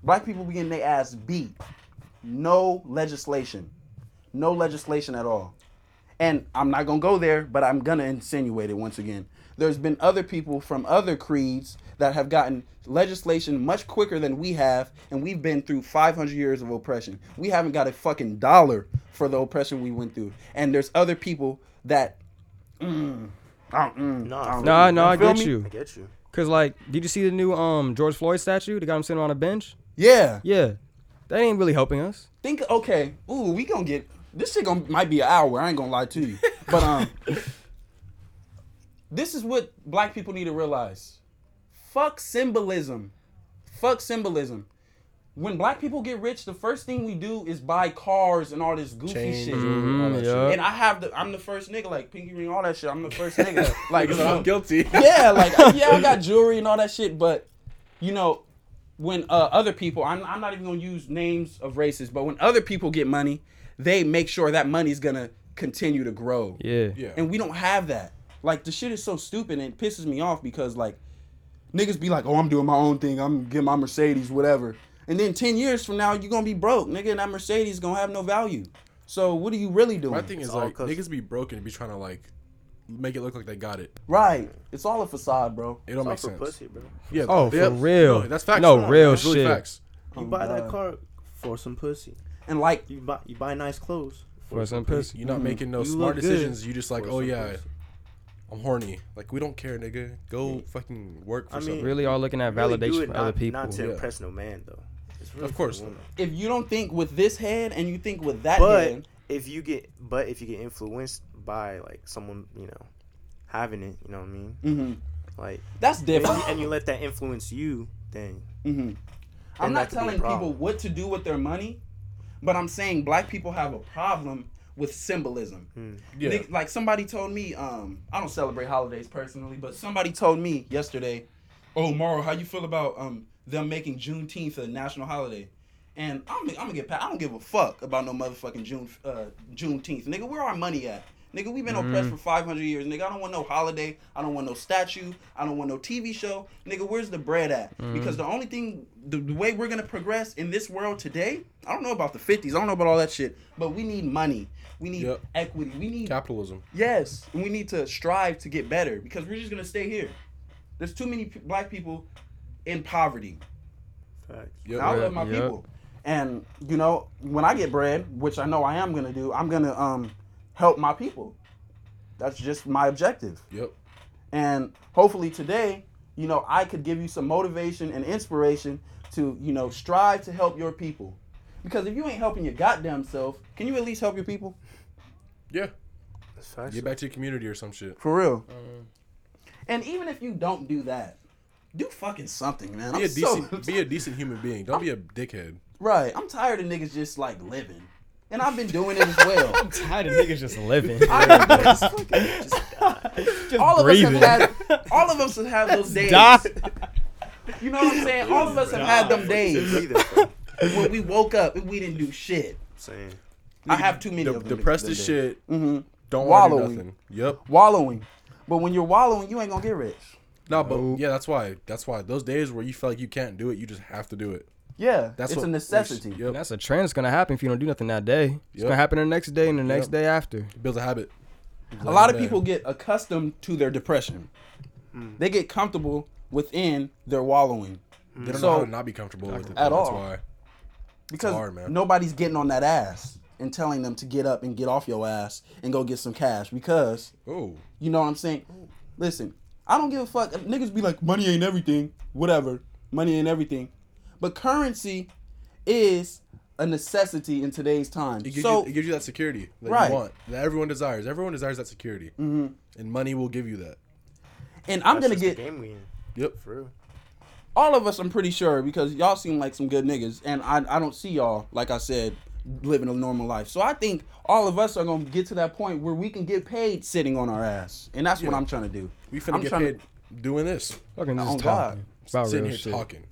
Black people be getting their ass beat. No legislation. No legislation at all. And I'm not gonna go there, but I'm gonna insinuate it once again. There's been other people from other creeds that have gotten legislation much quicker than we have, and we've been through 500 years of oppression. We haven't got a fucking dollar for the oppression we went through. And there's other people that. Mm, I mm, No, I I No, I get me? you. I get you. Cause like, did you see the new um George Floyd statue? They got him sitting on a bench. Yeah. Yeah, that ain't really helping us. think okay ooh we gonna get this shit gonna might be an hour i ain't gonna lie to you but um this is what black people need to realize fuck symbolism fuck symbolism when black people get rich the first thing we do is buy cars and all this goofy Chains, shit Mhm, yeah. shit. and i have the i'm the first nigga like pinky ring all that shit i'm the first nigga like Because you know, I'm guilty. yeah, like yeah, I got jewelry and all that shit, but you know, when uh, other people, I'm, I'm not even gonna use names of races, but when other people get money, they make sure that money's gonna continue to grow. Yeah. Yeah. And we don't have that. Like the shit is so stupid and it pisses me off because like niggas be like, oh, I'm doing my own thing, I'm getting my Mercedes, whatever. And then ten years from now, you're gonna be broke, nigga, and that Mercedes gonna have no value. So what are you really doing? My thing is all like 'cause- niggas be broken and be trying to like make it look like they got it. right? It's all a facade, bro. It don't It's all make for sense. pussy, bro. Yeah. Oh, for yeah, real. no, that's facts. No, Come real that's really shit. facts. You Oh, buy that oh, car for some pussy. And like You buy you buy nice clothes For some pussy. You're not mm-hmm. making no You smart decisions. You just like, for oh yeah, pussy. I'm horny. Like we don't care, nigga. Go fucking work for I mean, something. Really are looking at Really validation it from not, other people. Not to Yeah. impress no man though. It's really Of course the not. woman. if you don't think with this head and you think with that But head, if you get but if you get influenced by like someone you know having it, you know what I mean? hmm Like that's and different. you, and you let that influence you, then hmm I'm not could be a telling people what to do with their money, but I'm saying black people have a problem with symbolism. yeah. Nick- Like somebody told me, um, I don't celebrate holidays personally, but somebody told me yesterday, "Oh, Maro, how you feel about um them making Juneteenth a national holiday?" And I'm, I'm gonna get pat. I don't give a fuck about no motherfucking June uh, Juneteenth, nigga. Where our money at? Nigga, we've been oppressed for 500 years. Nigga, I don't want no holiday. I don't want no statue. I don't want no TV show. Nigga, where's the bread at? Because the only thing, the, the way we're gonna progress in this world today, I don't know about the 50s. I don't know about all that shit. But we need money. We need Yep. equity. We need Capitalism. Yes, and we need to strive to get better because we're just gonna stay here. There's too many p- black people in poverty. facts. Yep. I Yeah, love my yep. people, and you know when I get bread, which I know I am gonna do, I'm gonna um help my people. That's just my objective, Yep. and hopefully today, you know, I could give you some motivation and inspiration to you know strive to help your people. Because if you ain't helping your goddamn self, can you at least help your people? Yeah. Get back to your community or some shit. For real. Um, and even if you don't do that, do fucking something, man. Be I'm a so- decent, be a decent human being. Don't be a dickhead. right. I'm tired of niggas just like living, and I've been doing it as well. I'm tired of niggas just living. I've Just just die. all of us have had, all of us have had those days. Die. You know what I'm saying? All of us have had them days Breathe it, bro. when we woke up and we didn't do shit. saying. I have too many De- of them. depressed as shit. hmm Don't want to do Wallowing. nothing. Yep. Wallowing, but when you're wallowing, you ain't gonna get rich. No, but yeah, that's why. That's why those days where you feel like you can't do it, you just have to do it. Yeah, That's it's what a necessity. Yep. And that's a trend that's gonna happen if you don't do nothing that day. It's Yep. gonna happen the next day and the next Yep. day after. Build a habit. a lot of Like, people get accustomed to their depression. Hmm. They get comfortable within their wallowing They don't So- know how to not be comfortable with it. At all. That's why. because hard, man. nobody's getting on that ass and telling them to get up and get off your ass and go get some cash because Oh, you know what I'm saying. Listen, I don't give a fuck. Niggas be like, money ain't everything. Whatever, money ain't everything, but currency is a necessity in today's time. it gives, So you, it gives you that security that Right. you want, that everyone desires. Everyone desires that security, Mhm. and money will give you that. And I'm That's gonna just the get game we in. Yep. For real. all of us. I'm pretty sure because y'all seem like some good niggas, and I I don't see y'all like I said living a normal life. So I think all of us are gonna get to that point where we can get paid sitting on our ass, and that's what I'm trying to do. We finna I'm get trying to- paid doing this. Fucking just Oh, talking about Sitting real here shit. talking.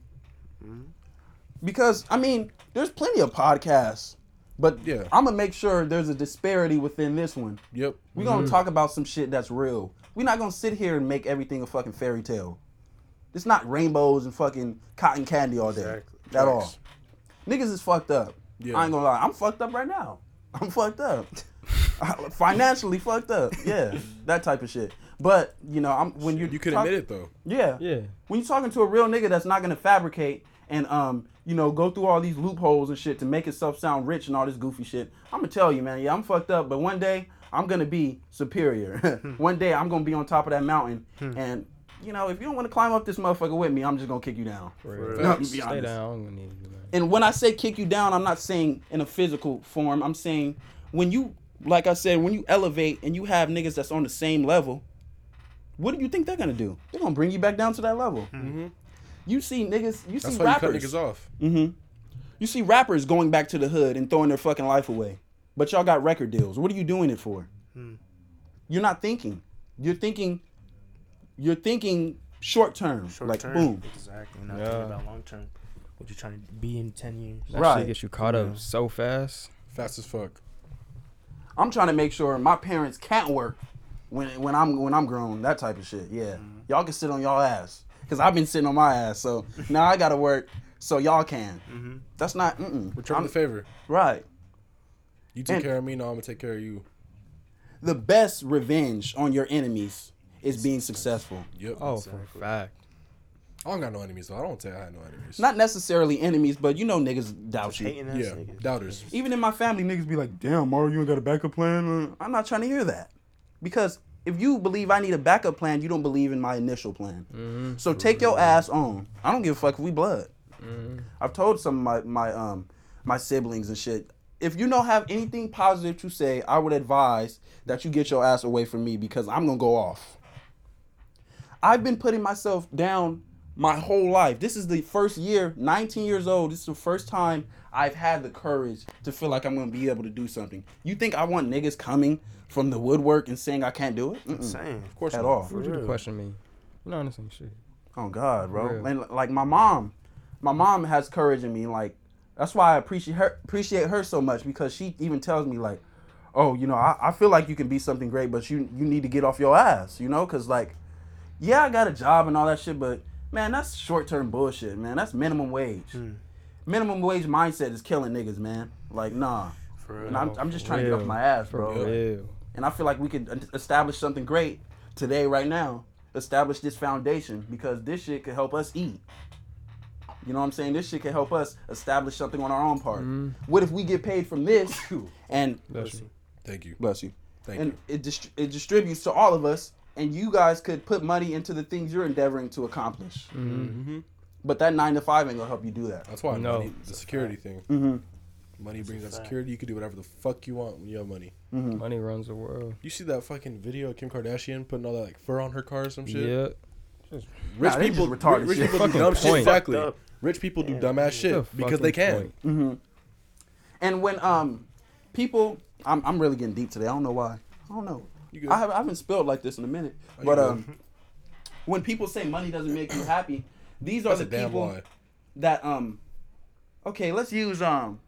Because I mean, there's plenty of podcasts, but Yeah. I'm gonna make sure there's a disparity within this one. Yep. We're gonna mm-hmm. talk about some shit that's real. We're not gonna sit here and make everything a fucking fairy tale. It's not rainbows and fucking cotton candy all day. Exactly. At all. Niggas is fucked up. Yeah. I ain't gonna lie. I'm fucked up right now. I'm fucked up. Financially fucked up. Yeah. That type of shit. But, you know, I'm when you You can admit it though. Yeah. Yeah. When you're talking to a real nigga that's not gonna fabricate and um, you know, go through all these loopholes and shit to make himself sound rich and all this goofy shit, I'm gonna tell you, man, yeah, I'm fucked up, but one day I'm gonna be superior. Hmm. one day I'm gonna be on top of that mountain hmm. and you know, if you don't want to climb up this motherfucker with me, I'm just gonna kick you down. For real. No, Stay honest. down. I don't need you. And when I say kick you down, I'm not saying in a physical form. I'm saying when you, like I said, when you elevate and you have niggas that's on the same level, what do you think they're gonna do? They're gonna bring you back down to that level. Hmm. Mm-hmm. You see niggas, you That's see why you cut rappers. niggas off. Mm-hmm. You see rappers going back to the hood and throwing their fucking life away. But y'all got record deals. What are you doing it for? You're not thinking. You're thinking. You're thinking short term. Short like term. boom. Exactly. Not Yeah. thinking about long term. What you trying to be in ten years? That Right. shit gets you caught up so fast. Fast as fuck. I'm trying to make sure my parents can't work when when I'm when I'm grown. That type of shit. Yeah, y'all can sit on y'all ass because I've been sitting on my ass. So now I gotta work so y'all can. That's not mm-mm. Return I'm- the favor. right. You take And- care of me, now I'm gonna take care of you. The best revenge on your enemies is being successful. Yep. Oh, for a fact. I don't got no enemies though. I don't say I had no enemies. Not necessarily enemies, but you know niggas doubt you. Yeah, niggas. doubters. Even in my family, niggas be like, Damn, Mario, you ain't got a backup plan? Uh, I'm not trying to hear that. Because if you believe I need a backup plan, you don't believe in my initial plan. Mm-hmm. So take your mm-hmm. ass on. I don't give a fuck if we blood. Mm-hmm. I've told some of my, my um my siblings and shit. If you don't have anything positive to say, I would advise that you get your ass away from me because I'm gonna go off. I've been putting myself down my whole life. This is the first year, 19 years old. This is the first time I've had the courage to feel like I'm gonna be able to do something. You think I want niggas coming from the woodwork and saying I can't do it? Mm-mm. Insane. Of course At not. all. Who would you to real. question me? You know, honestly, shit. Oh God, bro. And like my mom, my mom has courage in me. Like that's why I appreciate her appreciate her so much because she even tells me like, oh, you know, I, I feel like you can be something great, but you you need to get off your ass, you know, because like, yeah, I got a job and all that shit, but man, that's short term bullshit, man. That's minimum wage. Hmm. Minimum wage mindset is killing niggas, man. Like, nah. For real. And I'm, I'm just trying to get off my ass, For bro. Real. And I feel like we could establish something great today, right now. Establish this foundation because this shit could help us eat. You know what I'm saying? This shit can help us establish something on our own part. What if we get paid from this and That's you. Thank you. bless you, Thank you. and you. it dist- it distributes to all of us, and you guys could put money into the things you're endeavoring to accomplish. Mm-hmm. But that nine to five ain't gonna help you do that. That's why I money, the security thing. Mm-hmm. Money brings that a fact. security. You can do whatever the fuck you want when you have money. Money runs the world. You see that fucking video of Kim Kardashian putting all that like fur on her car or some shit? Yeah. Rich Nah, people, retarded rich shit. people do Fucking dumb shit. Exactly. Rich people do Yeah. dumbass shit because they fucking can. point. And when um people, I'm I'm really getting deep today. I don't know why. I don't know. You good. I, have, I haven't spilled like this in a minute. Oh, you but good. um, when people say money doesn't make you happy, these are That's the a damn people lie. that um. Okay, let's use um,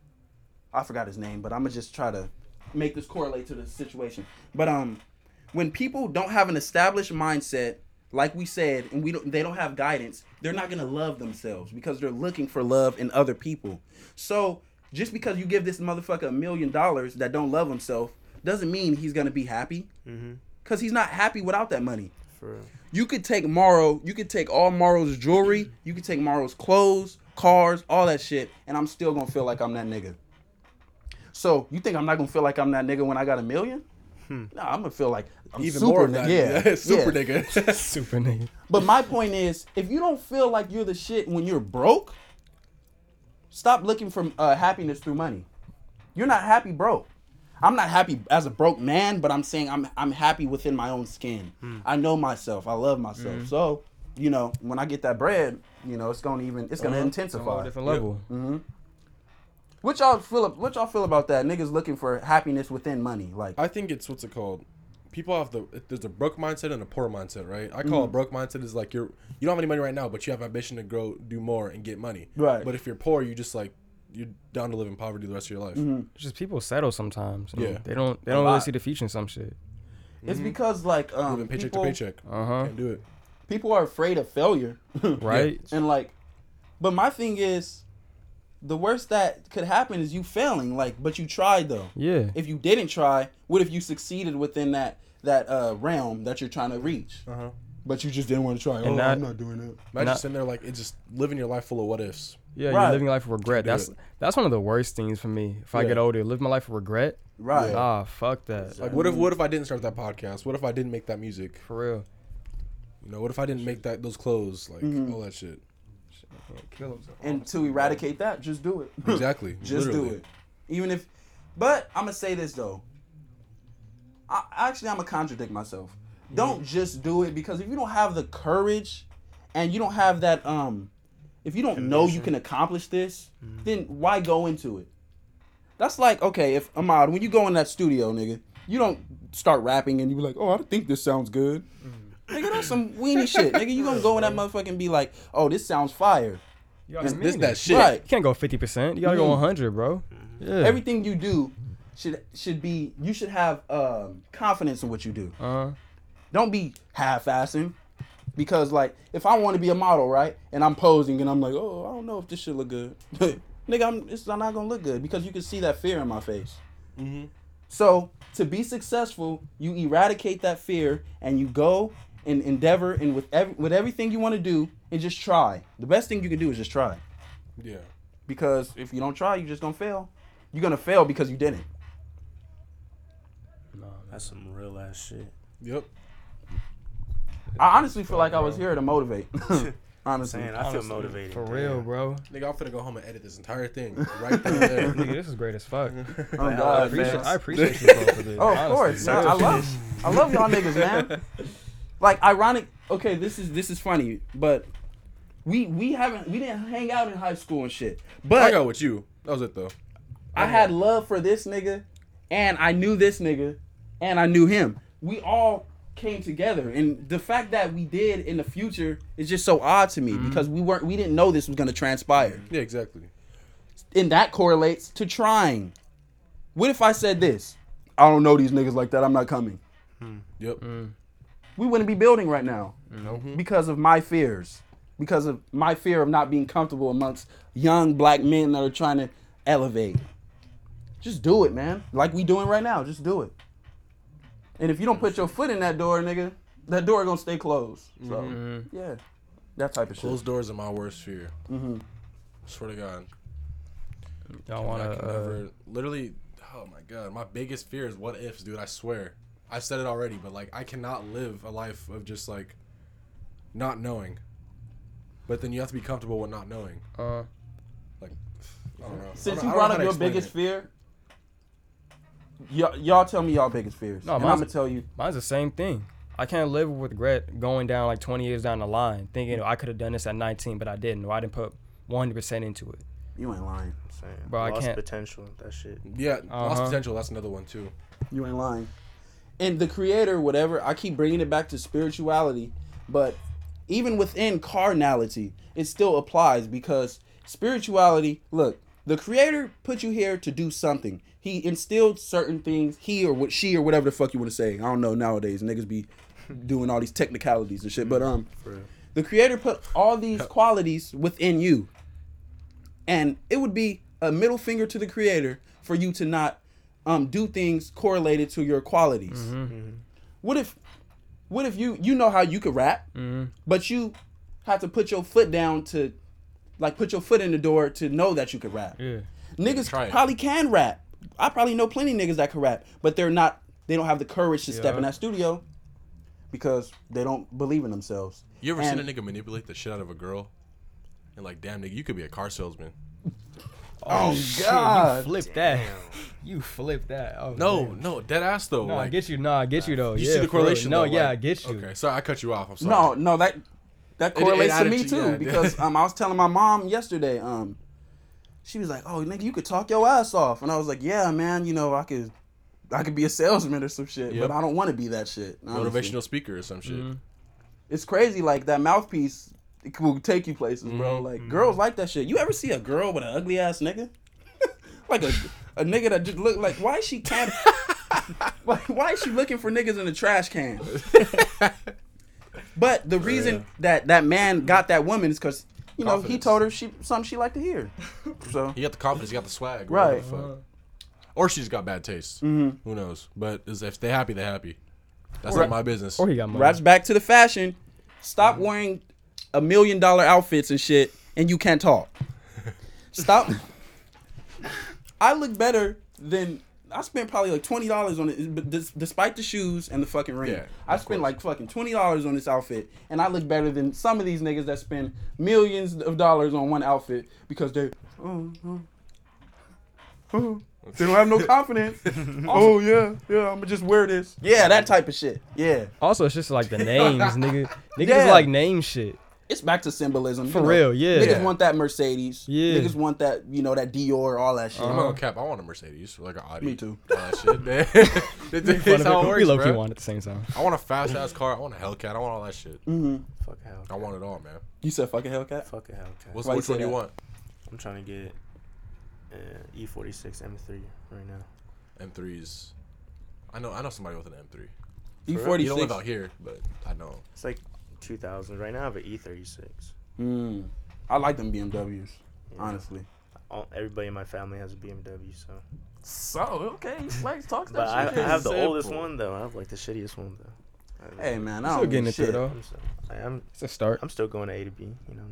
I forgot his name, but I'm gonna just try to make this correlate to the situation. But um, when people don't have an established mindset, like we said, and we don't, they don't have guidance, they're not gonna love themselves because they're looking for love in other people. So just because you give this motherfucker a million dollars that don't love himself doesn't mean he's gonna be happy. Cause he's not happy without that money. You could take Morrow, you could take all Morrow's jewelry, you could take Morrow's clothes, cars, all that shit, and I'm still gonna feel like I'm that nigga. So you think I'm not gonna feel like I'm that nigga when I got a million? Hmm. Nah, I'm gonna feel like I'm Even super more of nigga. that. Yeah, super yeah. nigga. Super nigga. But my point is, if you don't feel like you're the shit when you're broke, stop looking for uh, happiness through money. You're not happy broke. I'm not happy as a broke man, but I'm saying I'm I'm happy within my own skin. Hmm. I know myself. I love myself. Mm-hmm. So, you know, when I get that bread, you know, it's gonna even it's gonna uh-huh. On a whole intensify. different level. Mm-hmm. What y'all feel what y'all feel about that? Niggas looking for happiness within money. Like I think it's what's it called? People have the there's a broke mindset and a poor mindset, right? I call a broke mindset is like you're you don't have any money right now, but you have ambition to grow, do more, and get money. Right. But if you're poor, you just like you're down to live in poverty the rest of your life. It's just people settle sometimes. and Yeah. They don't. They A don't really see the future in some shit. it's because like um Living paycheck people, to paycheck. Uh huh. Can't do it. people are afraid of failure. Right. And like, but my thing is, the worst that could happen is you failing. Like, but you tried though. Yeah. If you didn't try, what if you succeeded within that that uh, realm that you're trying to reach? Uh-huh. But you just didn't want to try. Oh, that- I'm not doing that. Imagine Not- sitting there like it's just living your life full of what ifs. Yeah, Right. you're living your life of regret. That's it. that's one of the worst things for me. If I get older, live my life of regret. Right. Ah, fuck that. Like what if what if I didn't start that podcast? What if I didn't make that music? For real. You know, what if I didn't make that those clothes? Like Mhm. all that shit. Kill himself. And to eradicate that, just do it. Exactly. just Literally. do it. Even if, but I'm gonna say this though. I, actually, I'm gonna contradict myself. Don't just do it because if you don't have the courage, and you don't have that um, if you don't know you can accomplish this, then why go into it? That's like okay, if Ahmad, when you go in that studio, nigga, you don't start rapping and you be like, oh, I think this sounds good. Nigga, that's some weenie shit. Nigga, you gonna go in that motherfucker and be like, oh, this sounds fire. You This, this that shit. Right. You can't go 50%. You gotta go Mhm. 100, bro. Yeah. everything you do should should be you should have um, confidence in what you do. Uh-huh. Don't be half-assing. Because like if I want to be a model, right, and I'm posing and I'm like, oh, I don't know if this should look good, nigga, I'm it's not gonna look good because you can see that fear in my face. Mhm. So to be successful, you eradicate that fear and you go and endeavor and with ev- with everything you want to do and just try. The best thing you can do is just try. Yeah. Because if you don't try, you're just gonna fail. You're gonna fail because you didn't. No, that's some real ass shit. Yep. I honestly feel like I was here to motivate. honestly. Saying, I feel honestly, motivated. For real, bro. Nigga, I'm finna go home and edit this entire thing right then there. Nigga, this is great as fuck. Oh, I God, appreciate, man. I appreciate you both for this. Oh, of honestly. course. man. I love, I love y'all niggas, man. Like ironic. Okay, this is this is funny, but we we haven't we didn't hang out in high school and shit. But I got with you. That was it though. I had love for this nigga, and I knew this nigga, and I knew him. We all came together, and the fact that we did in the future is just so odd to me mm-hmm. because we weren't we didn't know this was gonna transpire. Yeah, exactly. and that correlates to trying. What if I said this? I don't know these niggas like that. I'm not coming. Hmm. Yep. Hmm. We wouldn't be building right now Mm-hmm. because of my fears, because of my fear of not being comfortable amongst young black men that are trying to elevate. Just do it, man. Like we doing right now. Just do it. And if you don't put your foot in that door, nigga, that door gonna stay closed. So yeah, that type of shit. Closed doors are my worst fear. Mhm. Swear to God. Y'all wanna? Uh, never, literally, oh my God. My biggest fear is what ifs, dude. I swear. I said it already, but like, I cannot live a life of just like not knowing. But then you have to be comfortable with not knowing. uh, Like, I don't know. Since don't- you brought up your biggest it. fear, y'all, y'all tell me y'all biggest fears. No, and I'm mine's- gonna tell you. mine's the same thing. I can't live with regret going down like 20 years down the line, thinking I could have done this at 19, but I didn't. Or I didn't put 100% into it. You ain't lying. I'm saying, Bro, I lost can't- potential. That shit. Yeah, lost Uh-huh. potential. That's another one too. You ain't lying. And the creator, whatever, I keep bringing it back to spirituality, but even within carnality, it still applies because spirituality, look, the creator put you here to do something. He instilled certain things, he or what she or whatever the fuck you want to say. I don't know nowadays. Niggas be doing all these technicalities and shit. But um the creator put all these qualities within you. And it would be a middle finger to the creator for you to not um, do things correlated to your qualities. What if what if you you know how you could rap, but you have to put your foot down to like put your foot in the door to know that you could rap. Yeah. Niggas Try it. probably can rap. I probably know plenty of niggas that can rap, but they're not they don't have the courage to step in that studio because they don't believe in themselves. You ever And- seen a nigga manipulate the shit out of a girl? And like, damn nigga, you could be a car salesman. Oh Shit, God. you flipped that. You flip that. Oh, No, man. no, dead ass though. No, I get you. No, I get you though. you yeah, see the for real. correlation. No, though, yeah, I get you. Okay, sorry, I cut you off. I'm sorry. No, no, that that It- it correlates to me to- too yeah. because um I was telling my mom yesterday um she was like, "Oh, nigga, you could talk your ass off," and I was like, "Yeah, man, you know, I could." I could be a salesman or some shit, Yep. but I don't want to be that shit. honestly. motivational speaker or some shit. Mhm. It's crazy, like that mouthpiece it will take you places, bro. Mhm, Like girls like that shit. You ever see a girl with an ugly ass nigga? like a a nigga that just look like why is she can't like why is she looking for niggas in the trash can? but the reason that that man got that woman is because you know he told her she something she liked to hear. So He got the confidence, he got the swag, Right. whatever the fuck. Or she's got bad taste. Mhm. Who knows? But is- if they happy, they happy. That's Right. not my business. Or he got money. wraps back to the fashion. Stop wearing a million dollar outfits and shit, and you can't talk. Stop. I look better than I spent probably like twenty dollars on it, but dis- despite the shoes and the fucking ring. Yeah, I spent course. like fucking twenty dollars on this outfit, and I look better than some of these niggas that spend millions of dollars on one outfit because they. Oh, oh, oh. They don't have no confidence. oh yeah, yeah. I'm gonna just wear this. Yeah, that type of shit. Yeah. Also, it's just like the names, nigga. Niggas Yeah. like name shit. It's back to symbolism. For you know. real, yeah. Niggas Yeah. want that Mercedes. Yeah. Niggas want that, you know, that Dior, all that shit. I'm not gonna cap. I want a Mercedes, like an Audi. Me too. All that shit. That's Fun of how it. it works, we low key bro. want at the same time. I want a fast ass car. I want a Hellcat. I want all that shit. Mm-hmm. Fuck a Hellcat. I want it all, man. You said fucking Hellcat? Fuck a Hellcat. What's, Why which say one do you want? I'm trying to get uh, E46 M3 right now. M3s. I know. I know somebody with an M3. E46. You don't live out here, but I know. It's like 2000. Right now I have an E36. Mm. I like them BMWs, Yeah. honestly. All, everybody in my family has a BMW, so. So, okay, Flex talks But I, I have the Simple. oldest one though. I have like the shittiest one though. Hey, man, I'm Still getting into it shit. though. I'm, so, I, am It's a start. I'm still going to A to B. You know.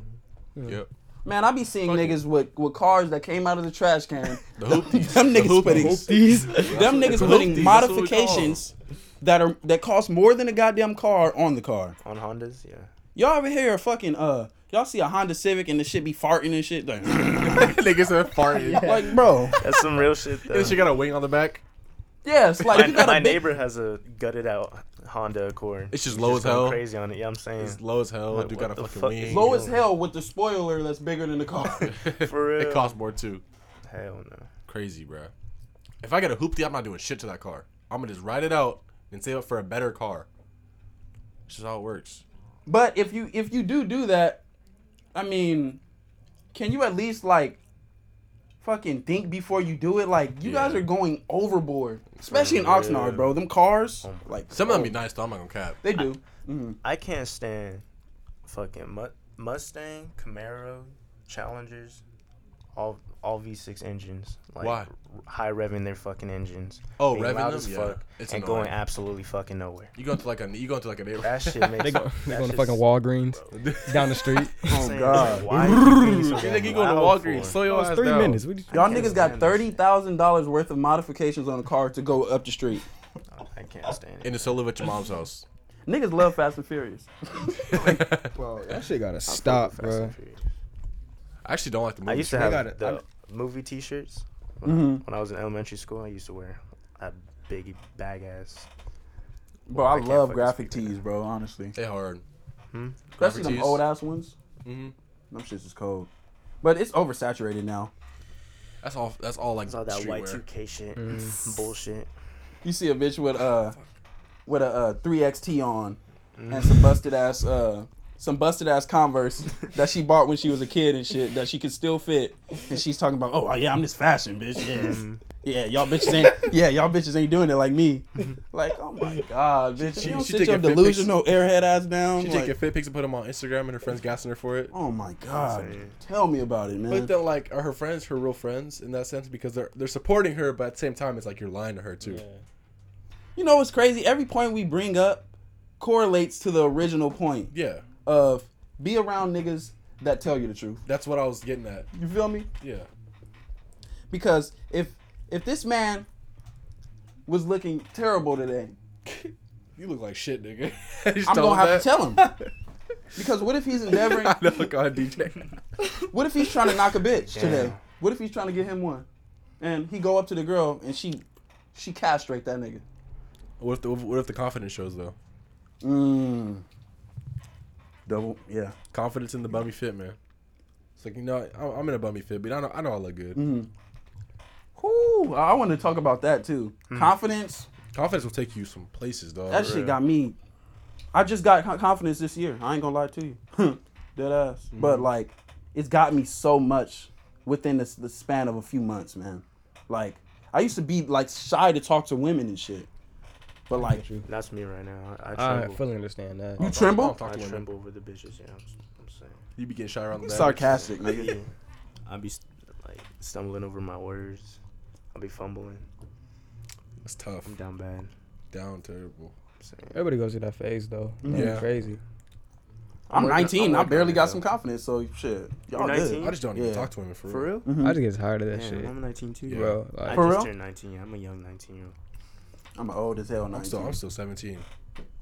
What Yep. Man, I be seeing Fuck it. niggas with, with cars that came out of the trash can. The hoopties. them The niggas putting them niggas The putting hoopties, that's what we call 'em. modifications that are that cost more than a goddamn car on the car. On Hondas, yeah. Y'all ever hear a fucking uh y'all see a Honda Civic and the shit be farting and shit like, Niggas are farting. like bro. That's some real shit though. And she got a wing on the back. Yes, like my, you got my a big, neighbor has a gutted out Honda Accord. It's just He's low as hell. Crazy on it. Yeah, I'm saying. It's low as hell. Like, Dude got a fucking fuck wing. low as hell with the spoiler that's bigger than the car. For real. It costs more too. Hell no. Crazy, bro. If I get a hoopty, I'm not doing shit to that car. I'm gonna just ride it out and save up for a better car. This is how it works. but if you if you do do that, I mean, can you at least like fucking think before you do it? Like you guys are going overboard, especially in real. Oxnard, bro. Them cars, Oh like Some of them oh, be nice though. I'm not gonna cap. They do. hmm I can't stand fucking Mu- Mustang, Camaro, Challengers, all all V6 engines. Like Why? r- high revving their fucking engines. Oh, being revving loud them? as Yeah. It's and annoying. going absolutely fucking nowhere. You go into like a you go into like a neighborhood. That shit makes They go, that they going to fucking Walgreens down the street. Oh god. like, why you being so You think you go to Walgreens? for? Slow your Oh, ass three down. minutes. What you- Y'all niggas got thirty thousand dollars worth of modifications on a car to go up the street. I can't stand it. And to still live at your mom's house. Niggas love Fast and Furious. Bro, that shit gotta I stop, bro. I actually don't like the movie. I used to They have got it. the I'm- movie T-shirts when, Mhm. when I was in elementary school. I used to wear that big bag ass. Bro, I I love graphic tees, bro. Honestly, They hard. Hmm? especially Graphic them old ass ones. hmm Them shits is cold. But it's oversaturated now. That's all. That's all like It's all that Y2K shit, Mm. bullshit. You see a bitch with uh with a uh, 3XT on Mm. and some busted ass uh some busted ass Converse that she bought when she was a kid and shit that she could still fit. And she's talking about, oh yeah, I'm this fashion bitch. Yeah, Mm. yeah, y'all bitches ain't yeah, y'all bitches ain't doing it like me. Like, oh my god, bitch, She- you don't she sit take your your fit delusional airhead ass down. She like, taking fit pics and put them on Instagram, and her friends gassing her for it. oh my god, tell me about it, man. But then, like, are her friends her real friends in that sense? Because they're they're supporting her, but at the same time, it's like you're lying to her too. You know what's crazy? Every point we bring up correlates to the original point Yeah, of be around niggas that tell you the truth. that's what I was getting at. You feel me? Yeah, Because if if this man was looking terrible today, you look like shit, nigga. I'm gonna him have to tell him. Because what if he's endeavoring? I know, go ahead, DJ. What if he's trying to knock a bitch Damn. today? What if he's trying to get him one? and he go up to the girl and she she castrate that nigga. What if the what if the confidence shows though? Mm. Double, yeah. Confidence in the bummy fit, man. It's like you know I- I'm in a bummy fit, but I know I know I look good. Mm. I want to talk about that too. Confidence, Confidence will take you some places, dog. that shit got me. I just got confidence this year. I ain't gonna lie to you, dead ass. But like, it's got me so much within the, the span of a few months, man. Like, I used to be like shy to talk to women and shit. But like, That's me right now. I, I I fully understand that. you I tremble? don't talk I to tremble over the bitches. Yeah, I'm, I'm saying. You be getting shot around the back. Sarcastic, I nigga. be, I be like stumbling over my words. I'll be fumbling. It's tough. I'm down bad. Down terrible. Saying. Everybody goes through that phase though. That's Yeah. crazy. I'm working- 19. I'm I barely got it, some confidence, so shit. Y'all You're good. I just don't even Yeah. talk to women for, real. For real. real? Mhm. I just get tired of that Damn, shit, I'm 19 too. Yeah. bro. I Like, For just real? turned 19. Yeah, I'm a young 19 year old. I'm old as hell. 19. I'm still I'm still 17.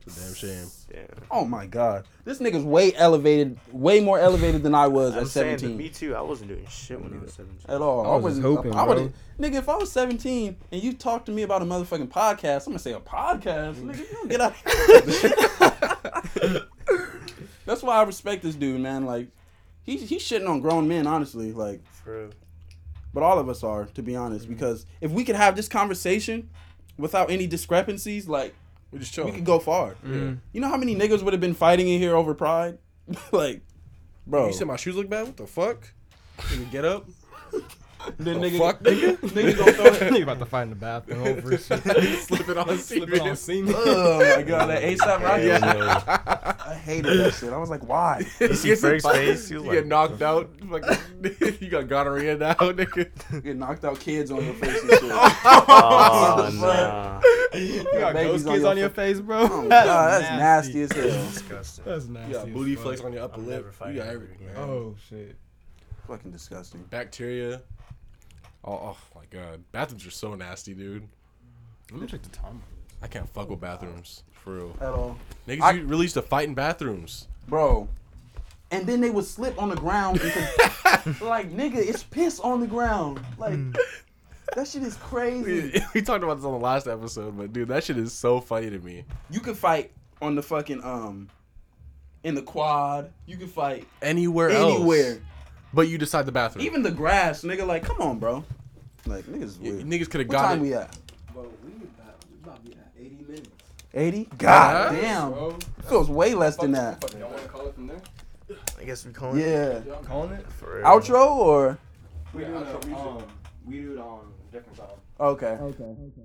It's a damn shame. Damn. Oh my god, this nigga's way elevated, way more elevated than I was I'm at saying 17. me too. I wasn't doing shit when I was 17. At all. I was just wasn't- hoping, I bro. Nigga, if I was 17 and you talked to me about a motherfucking podcast, I'm gonna say a podcast. Nigga, you don't get out. That's why I respect this dude, man. Like, he's he's shitting on grown men, honestly. Like, For real. but all of us are, to be honest. Mm-hmm. Because if we could have this conversation without any discrepancies, like, We just chill. we could go far. mm, You know how many niggas would have been fighting in here over pride? like, bro. You said my shoes look bad? What the fuck? Nigga, get up. then nigga, fuck, nigga? nigga gonna throw it. Nigga about to find the bathroom over shit. Slip it on Slip it on semen. Oh my god, that ASAP Rocky. Yeah. I hated that shit. I was like, why? You see Frank's face? He You was get knocked out. Fucking, you got gonorrhea now, nigga. You get knocked out kids on your face and shit. Oh, the nah. You got babies ghost kids on your face, bro. Oh god, that's nasty as hell. Disgusting. That's nasty. You got booty flakes on your upper I'm lip. You got everything. man. Oh shit. Fucking disgusting. Bacteria. Oh, oh my god. Bathrooms are so nasty, dude. Let me check the time. I can't fuck with bathrooms. For real. At all. Niggas I- you really used to fight in bathrooms. Bro. And then they would slip on the ground because like nigga, it's piss on the ground. Like that shit is crazy. We, we talked about this on the last episode, but dude, that shit is so funny to me. You could fight on the fucking um in the quad. You could fight Anywhere else. anywhere. But you decide the bathroom. Even the grass, nigga, like, come on, bro. Like, niggas is Y- weird. niggas could have what got time it. we at? Bro, we about, we about to be at 80 minutes. 80? God Yeah. damn. Bro. Feels way less than that. Y'all want to call it from there? I guess we calling it Yeah. Calling it? for real. Outro or? We Yeah, do outro it um, we do it on different time. Okay. Okay. Okay.